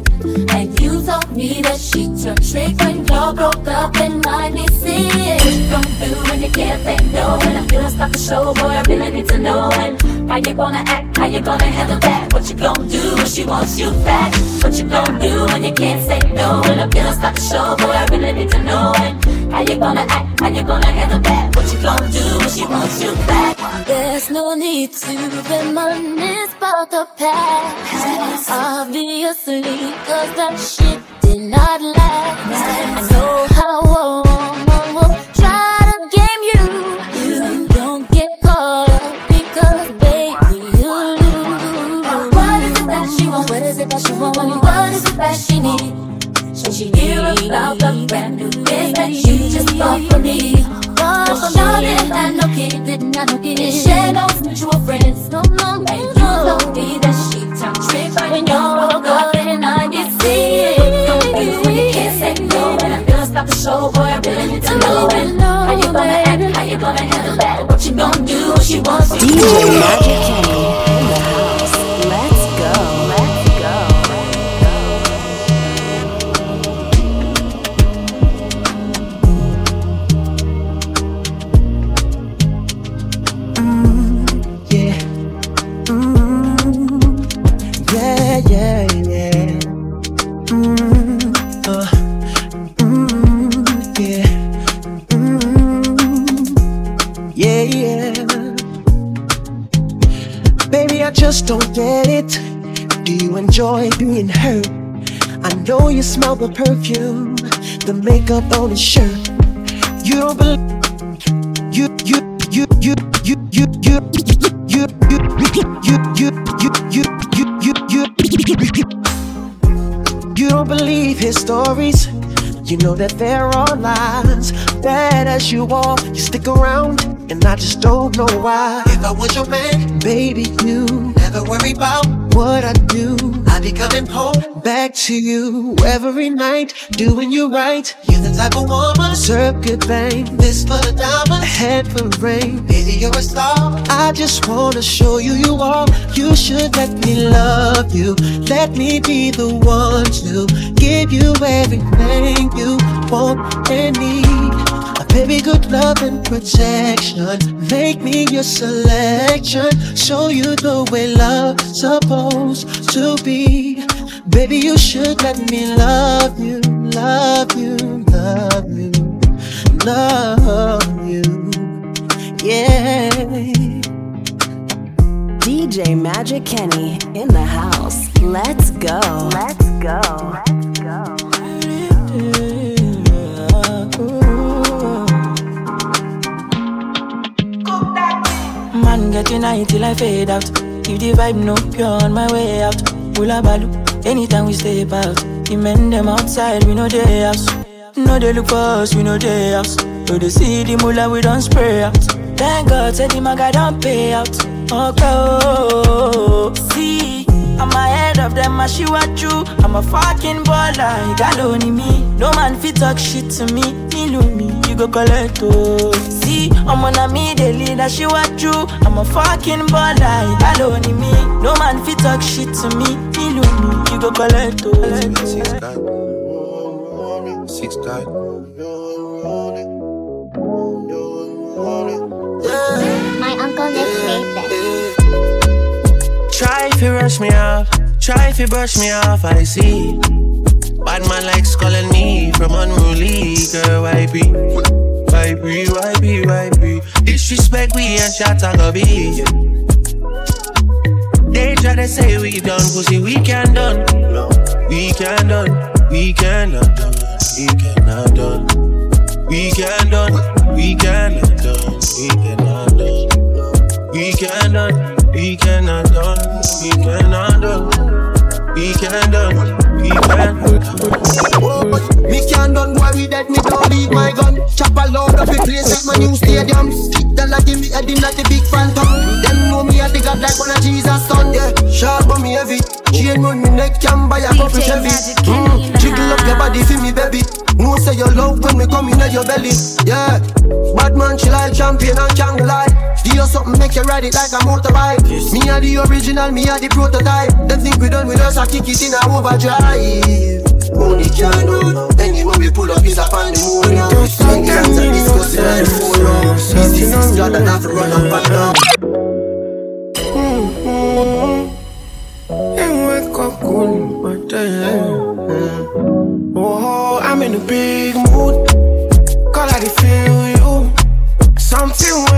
And you told me that she turned straight when y'all broke up and I need when you can't say no. And I'm feeling stuck to show, boy, I really need to know. And how you gonna act, how you gonna handle that? What you gonna do when she wants you back? What you gonna do when you can't say no? And I'm feeling stuck to show, boy, I really need to know. And how you gonna act, how you gonna handle that? What you gonna do when she wants you back? There's no need to reminisce about the past. Obviously, cause that shit did not last. I know how a What is it that she wants? What is it that she needs? Should she hear about the brand new biz that you just bought for me? No shouting and no kid, didn't I no kid Share no mutual friends, no, no, And you told me that she turned straight when you broke up and I did see it. Don't be when you can't say no And I'm gonna stop the show, boy, I really need to know and How you gonna act, how you gonna handle that? What you gonna do? What she wants you DJ Magic Kenny I just don't get it. Do you enjoy being hurt? I know you smell the perfume, the makeup on his shirt. You don't believe you, you, you, you, you, you, you, you, you, you, you, you, you, you, you, you, you don't believe his stories. You know that there are lies. Bad as you are, you stick around, and I just don't know why. If I was your man, baby, you never worry about what I do. I be coming home back to you every night, doing you right. You're the type of woman serve good fame. This for the diamonds, a head for rain. Baby, you're a star. I just wanna show you you are. You should let me love you. Let me be the one to give you everything you want and need. A baby, good love and protection. Make me your selection. Show you the way love's supposed to be. Baby, you should let me love you, love you, love you, love you. Yeah. DJ Magic Kenny in the house. Let's go. Let's go. Let's go. Man getting high till I fade out. If the vibe no pure on my way out. Hula balu, anytime we step out. The men them outside, we know they house. No they look for us, we know they house. No they see the mullah, we don't spray out. Thank God, say the maga don't pay out. Okay, oh, see. I'm ahead of them, I she what you. I'm a fucking baller, you got only me. No man fit talk shit to me. Me, me, you go collect oh. See, I'm on a me the leader, she was true. I'm a fucking baller, it alone in me. No man fit talk shit to me. Feel me, you go collect oh. Six guy. Six guy. My uncle Nick made this. Try if you rush me off, try if you brush me off, I see. Bad man likes calling me from unruly, girl, why be? Why be, why be, why be? Disrespect we and shot a be. They try to say we done, pussy, we can done. No, we can done, we cannot done, we cannot done. We can done, we cannot done, we cannot done. We can done, we cannot done, we cannot done. We can done, we can Me can't done boy we dead, me don't leave my gun. Chop a load up the place like my new stadium. Stick the like me head in at the big phantom. Them know me a dig up like one of Jesus son Yeah, sharp but me heavy. Chain round me neck can buy a couple Chevy. Mm, Jiggle up your body for me baby. No say your love when me come in at your belly Yeah, bad man she like champion and can't lie. Give you something make you ride it like a motorbike? Me a the original, me a the prototype. Them think we done with us, I kick it in a overdrive Money can't do Anywhere we pull up is the moon now Young hands and discussing on the phone This is God and have to run up and down. Mm-hmm. Wake up cool, but Oh, I'm in a big mood. Call I feel you. Something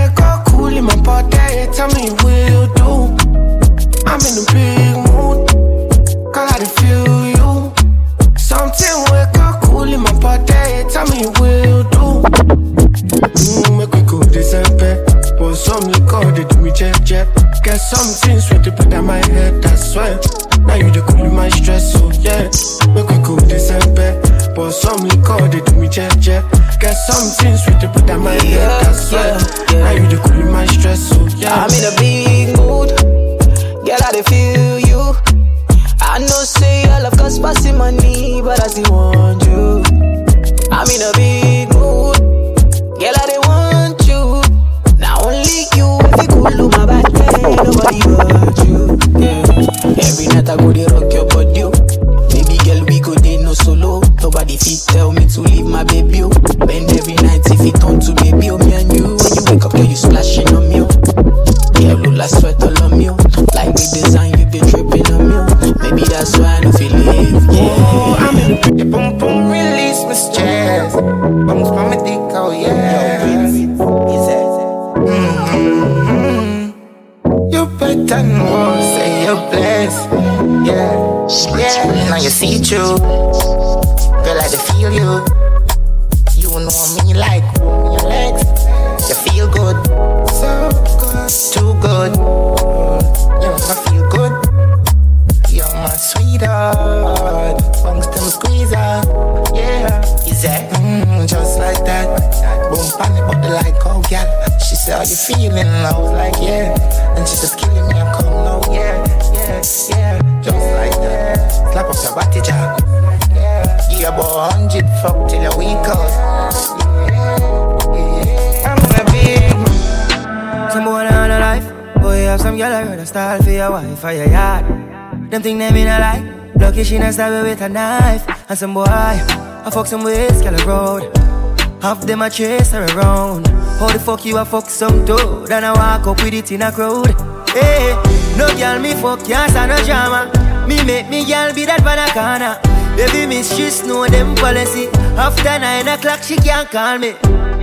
Get something sweet to put on my head. That's why. Now you the cool my stress, so yeah. Make we go December. But some liquor they do me jet jet. Get something sweet to put on my head. That's why. Now you the cool my stress, so yeah. I'm in a big mood. Girl, I feel you. I know say your love cost passing money, but I still want you. I'm in a big nobody but you. Every night I go dey rock your body. oh. Baby girl, we go dey no solo. Nobody fit tell me to leave my baby. oh. Bend every night if it turn to baby. Oh, me and you, when you wake up, girl, you splashing on me. oh. Look like sweat all Better know, say you're blessed. Yeah, yeah. Now you see through. Girl, I feel you. You know me like your legs. You feel good, so good, too good. You I feel good. You're my sweetheart, bunks them squeezer, yeah. Is that mm, just like that? Boom, panic, but the like, oh girl. Said, How you feeling? Was like, Yeah. And she just killing me, I'm coming out, yeah, yeah, yeah. Just like that. Slap up your body, jack. Yeah, yeah, about hundred fuck till a week out. I'm a big Some boy on a life. Boy, have some girl I rather style for your wife or your yard. Them think them in a lie. Lucky she not stab with a knife. And some boy, I fuck some with girl road. Half them a chase her around. How the fuck you a fuck some dude? And I walk up with it in a crowd. Hey, no girl me fuck, can't no drama. Me make me girl be that banana. Baby miss, she know them policy. After nine o'clock, she can't call me.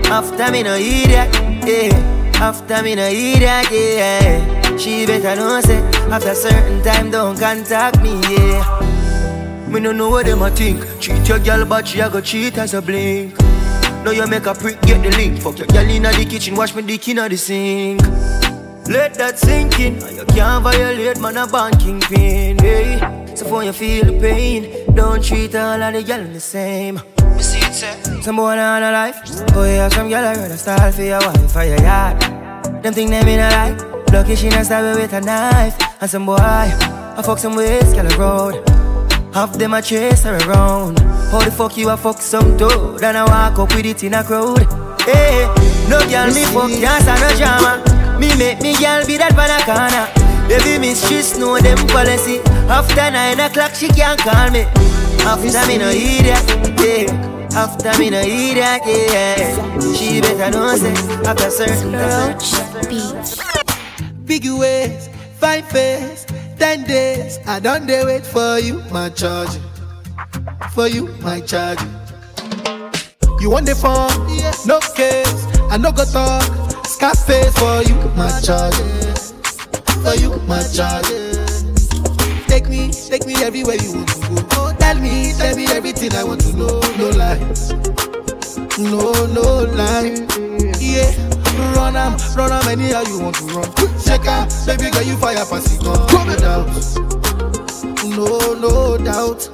After me no that, yeah. After me no that, yeah. She better know say after certain time don't contact me, yeah. Me no know what them a think. Cheat your girl, but she a go cheat as a blink. Now you make a prick, get the link. Fuck your girl inna the kitchen, wash me dick inna the sink. Let that sink in. You can't violate man a banking pin, hey. So for you feel the pain, don't treat all of the girl the same. Some boy on a life, oh yeah, some girl I rather style for your wife or your yard. Them think them in a lie, lucky she not stab with a knife. And some boy, I fuck some with girl road. Half them a chase her around. How the fuck you a fuck some dude? And I walk up with it in a crowd. Hey, no girl me fuck can't stand no drama. Me make me girl be that banana. Baby mistress know them policy. After nine o'clock she can't call me. After me no hear that, yeah. After me no hear that, yeah. She better know say after certain time. Big ways, fine face, ten days. I don't dare wait for you, my charge. For you, my charge. You want the phone? Yes. No case. I no go talk. Scarface for you, my charge. For you, my charge. Take me, take me everywhere you want to go. Oh, tell me, tell me everything I want to know. No lies, no, no lies. Yeah, run am, run am anyhow you want to run. Check out, baby girl, you fire pass it on. No doubt, no, no doubt.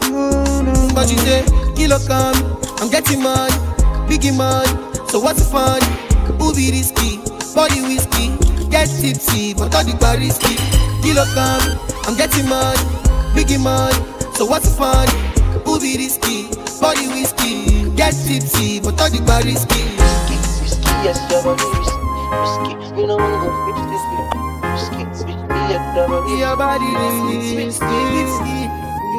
But you say, kilo come, I'm getting money, biggie money. So what's the fun? Who be risky? Body whiskey, get tipsy, but all the bar risky. Kilo come, I'm getting money, biggie money. So what's the fun? Who be risky? Body whiskey, get tipsy, but all the bar risky. Risky, risky, yes, your body risky, risky. You know when go risky, risky, risky, yes, your body. Your body risky, risky, risky,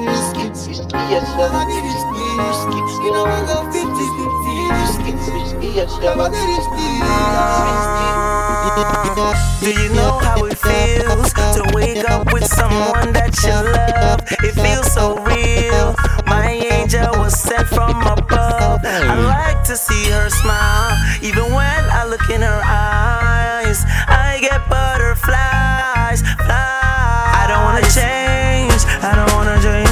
risky, risky, yes, your body risky, risky. You know when go risky, risky, risky, yes, your body risky. Do you know how it feels to wake up with someone that you love? It feels so real. My angel was sent from above. I like to see her smile, even when I look in her eyes. I get butterflies, fly. I don't wanna change. I don't wanna change.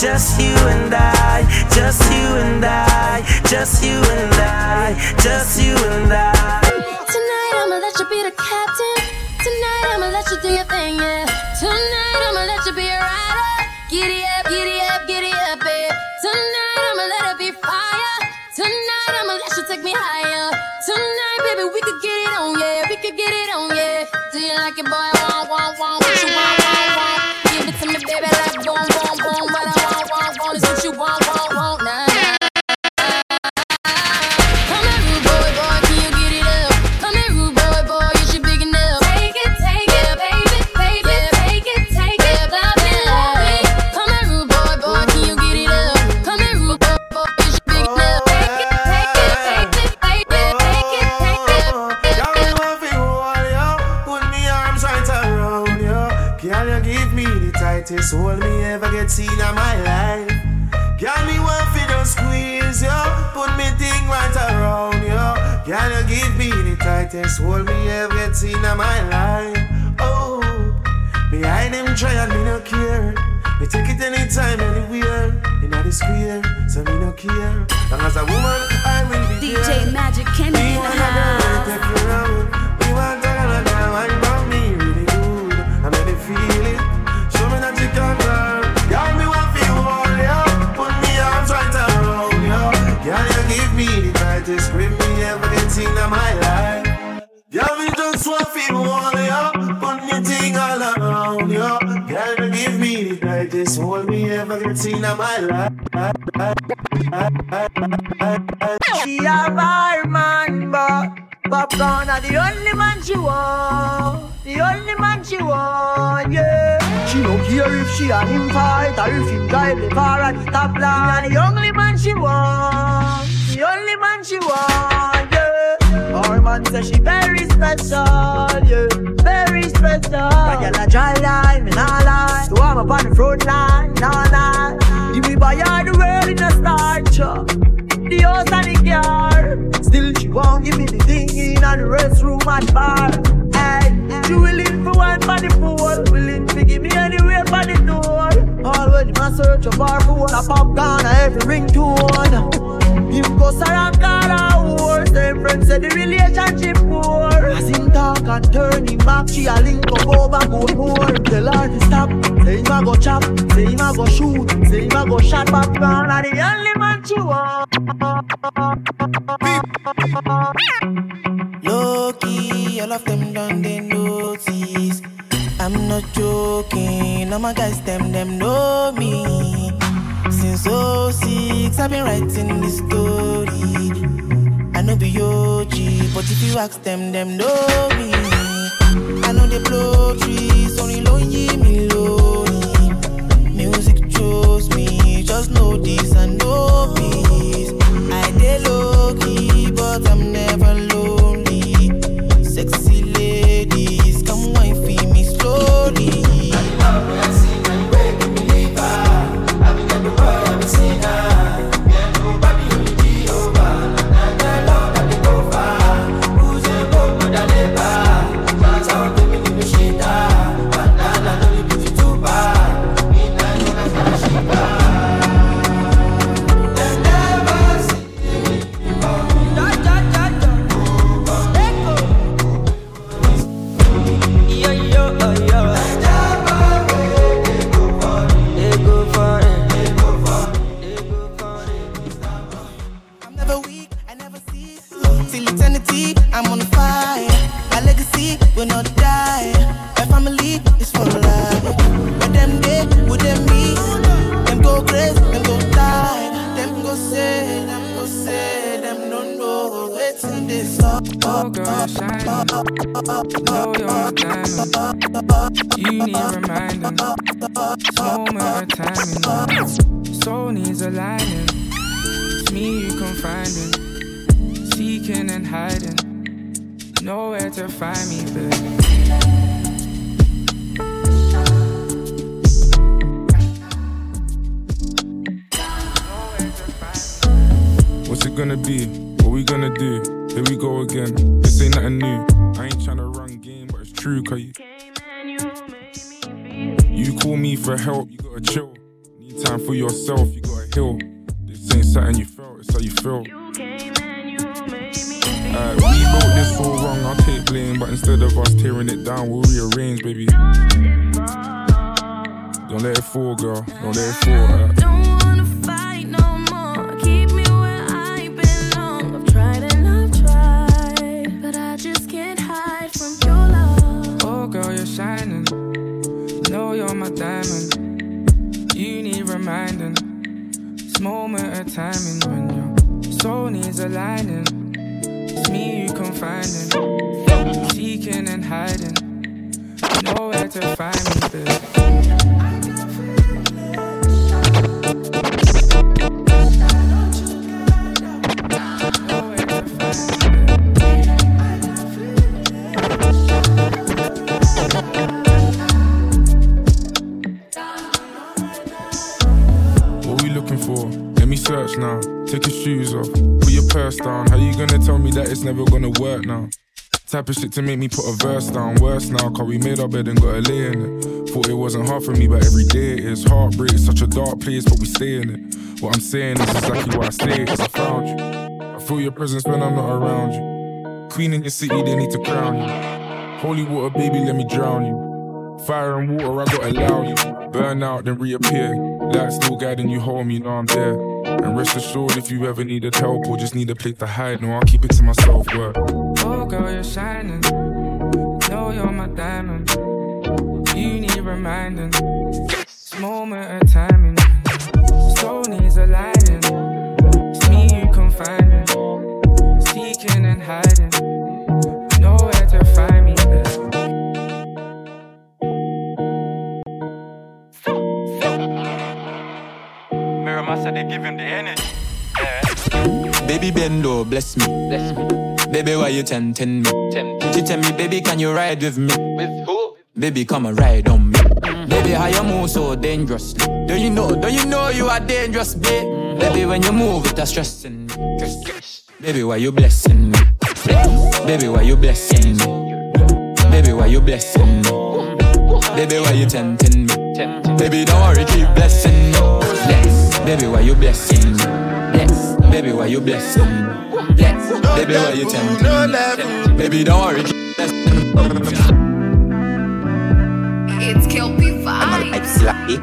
Just you and I, just you and I, just you and I, just you and I. Tonight I'ma let you be the captain. Tonight I'ma let you do your thing, yeah. Tonight I'ma let you be a rider. Giddy up, giddy up, giddy up, babe. Tonight I'ma let it be fire. Tonight I'ma let you take me higher. Tonight, baby, we could get it on, yeah. We could get it on, yeah. Do you like it, boy? The tightest hold me ever seen in my life? Oh, behind them try and me no care. Me take it anytime, anywhere. In the square, so me no care. Long as a woman, I will be DJ there. Magic Kenny in the house. Get seen in my life. She a bar man, but Popcorn the only man she want. The only man she want, yeah. She don't care if she and him fight or if him drive the car at the top line. The only man she want. The only man she want, yeah. Our man say she very special, yeah. Very special. My girl a dry line, me nah lie. So I'm up on the front line, nah lie. Give me buy her the world in a start, yeah. The house and the car. Still she won't give me the thing in the restroom and bar. Hey, she willing for one for the pool, willing to give me anywhere for the door. Always my search of for one a popcorn every ringtone. Him go surround car a horse. same friend said the relationship poor. As him talk and turn him back, she a link up over go more. Tell her to stop, say him a go chop, say him a go shoot, say him a go shot back down. And the only man she want. Low key, all of them done they notice. I'm not joking, all my guys them them know me. Since 06, I've been writing this story. I know be OG, but if you ask them, them know me. I know they blow trees, only lonely me lonely. Music chose me, just know this and know peace. Confiding. Seeking and hiding. Nowhere to find me, Type of shit to make me put a verse down. Worse now, cause we made our bed and got a lay in it. Thought it wasn't hard for me, but every day it is. Heartbreak, such a dark place, but we stay in it. What I'm saying is exactly what I say, cause I found you. I feel your presence when I'm not around you. Queen in your city, they need to crown you. Holy water, baby, let me drown you. Fire and water, I gotta allow you. Burn out, then reappear. Light still guiding you home, you know I'm there. And rest assured, if you ever needed help or just need a place to hide, no, I'll keep it to myself. Word. Oh, girl, you're shining. Know you're my diamond. You need reminding. This moment of timing. Soul needs aligning. It's me you confiding. Seeking and hiding. Nowhere to find me, babe. Mirror said they give him the energy. Baby Bendo, bless me. Bless me. Baby, why you tempting me? She tell me, baby, can you ride with me? With who? Baby, come and ride on me. Baby, how you move so dangerously? Don't you know? Don't you know you are dangerous, babe? Baby, when you move, it's stressing me. Baby, why you blessing me? Baby, why you blessing me? Baby, why you blessing me? Baby, why you tempting me? Baby, don't worry, keep blessing me. Bless. Baby, why you blessing me? Bless. Baby, why you blessing me? Yes, baby, why you tell me? No level. Baby, don't worry. It's Kelpie Vibes. I'm slappy.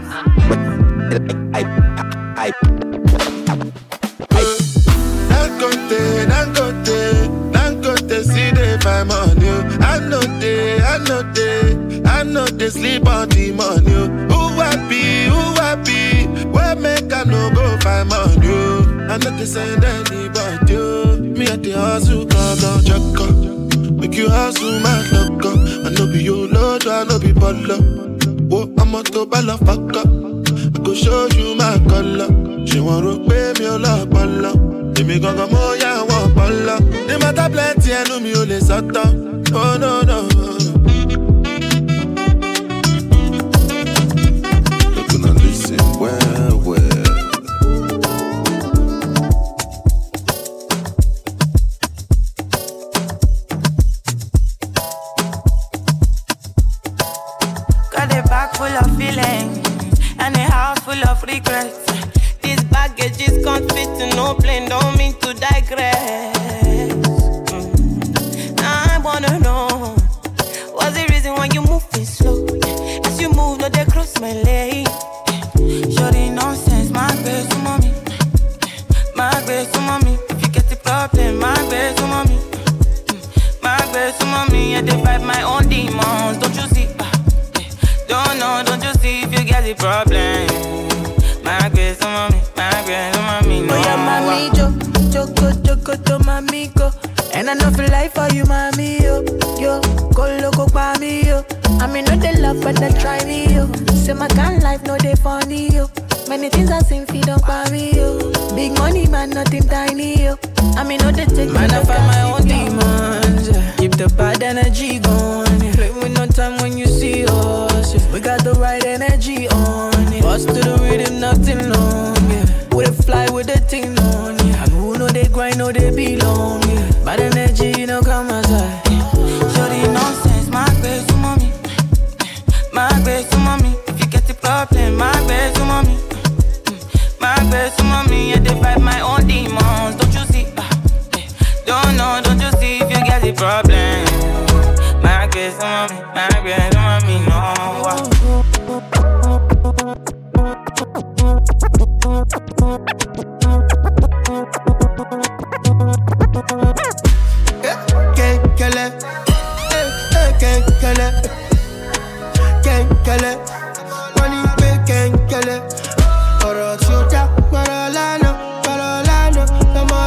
I, I, Dangote, Dangote, Dangote, see they find money. I know they, I know they, I know they sleep on the money. Who happy, who happy? Where make I no go find money? I know they send anybody. Me at the hustle, come check up. Make you hustle, my luck up. I know be your lord, I know be baller. Whoa, I'm a to balla fuck up. I go show you my color. She want to pay me a lot, balla. Èmi gangan mo yà wọ́n bọ́lá. Ní mọ́tà plenty ẹnu mi ò lè sọ́tọ̀. Oh no no.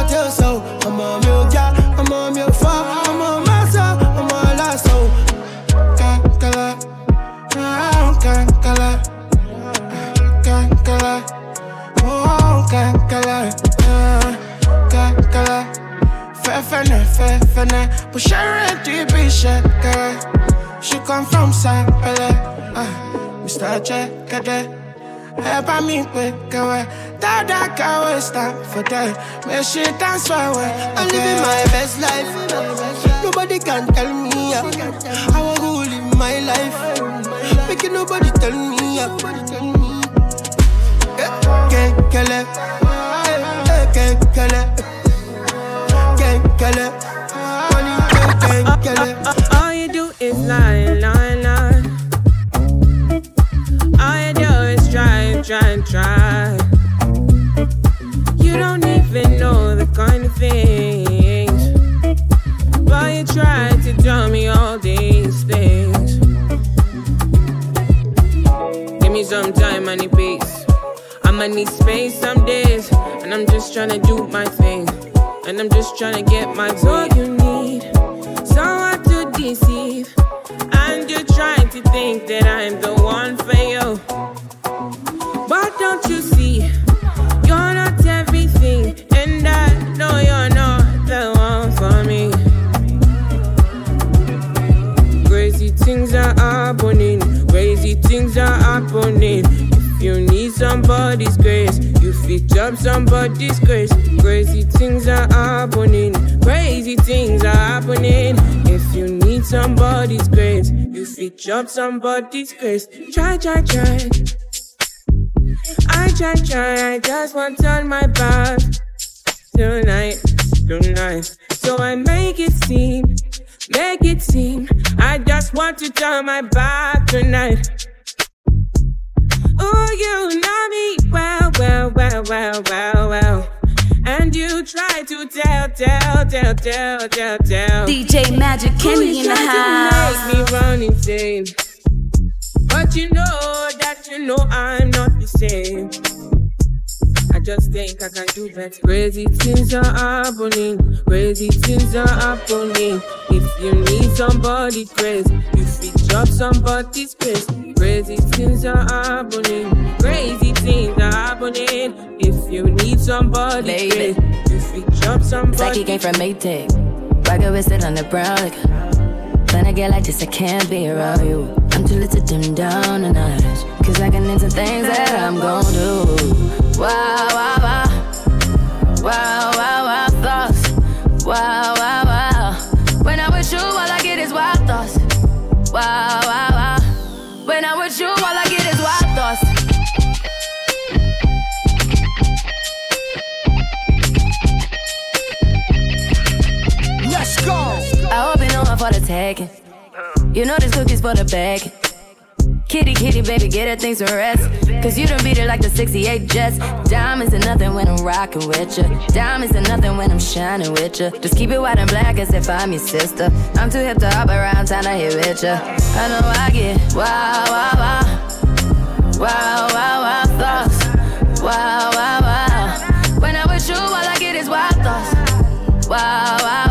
Ọmọ tí ó sọ, ọmọ mi ò já, ọmọ mi ò fọ́, ọmọ má sọ, ọmọ lásán. Kenkele, ah, kenkele, kenkele, oh, kenkele, ah, kenkele. Fefene, fefene, she ready be girl. She come from Sapele, uh, Mr. Checkade. Eba mi pe kawe, dada kawe stop for that. Make she dance for way. I'm living my best life. Nobody can tell me uh, how I go live my life. Make nobody tell me. Kenkele, eh, eh, kenkele. Kenkele, money kenkele. All you do is lie, lie, lie. All you do is try, try, try. Kind of things. But you try to tell me all these things. Give me some time, I need peace. I'ma need space some days. And I'm just trying to do my thing. And I'm just trying to get my way. you need someone to deceive. And you're trying to think that I'm the one happening. If you need somebody's grace, you fit jump somebody's grace. Crazy things are happening, crazy things are happening. If you need somebody's grace, you fit jump somebody's grace. Try, try, try. I try, try, I just want to turn my back tonight. tonight. So I make it seem, make it seem. I just want to turn my back tonight. Oh, you know me well, well, well, well, well, well. And you try to tell, tell, tell, tell, tell, tell. DJ Magic Kenny in the house. To make me run insane. But you know that you know I'm not the same. I just think I can do better. Crazy things are happening. Crazy things are happening. If you need somebody crazy, you fit drop somebody's place. Crazy things are happening. Crazy things are happening. If you need somebody Baby. crazy, you drop somebody. Psyche came from Maytag. Rocket with it on the brown like When I get like this, I can't be around you. I'm too little to dim down the night. Cause I can into things that I'm gon' do. Wow, wow, wow. Wow, wow, wow, thoughts. Wow, wow. For the taking. You know this cookie's for the bag. Kitty, kitty, baby, get her things to rest. Cause you done beat it like the 68 Jets. Diamonds are nothing when I'm rocking with ya. Diamonds are nothing when I'm shining with ya. Just keep it white and black as if I'm your sister. I'm too hip to hop around, time to hit with ya. I know I get wow, wow, wow. Wow, wow, wow, thoughts. Wow, wow, wow. When I'm with you, all I get is wild thoughts. Wow, wow.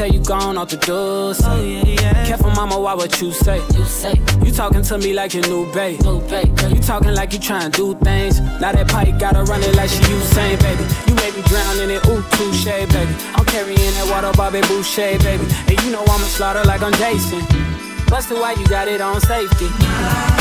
Tell you gone off the door. Say. Oh, yeah, yeah. Careful, mama, why what you say? You say. You talking to me like your new babe. New babe. You talking like you trying to do things. Now that pipe gotta run it like she Usain, baby. You made me drown in it, ooh, touche, baby. I'm carrying that water, Bobby Boucher, baby. And you know I'ma slaughter like I'm Jason. Busted, why you got it on safety?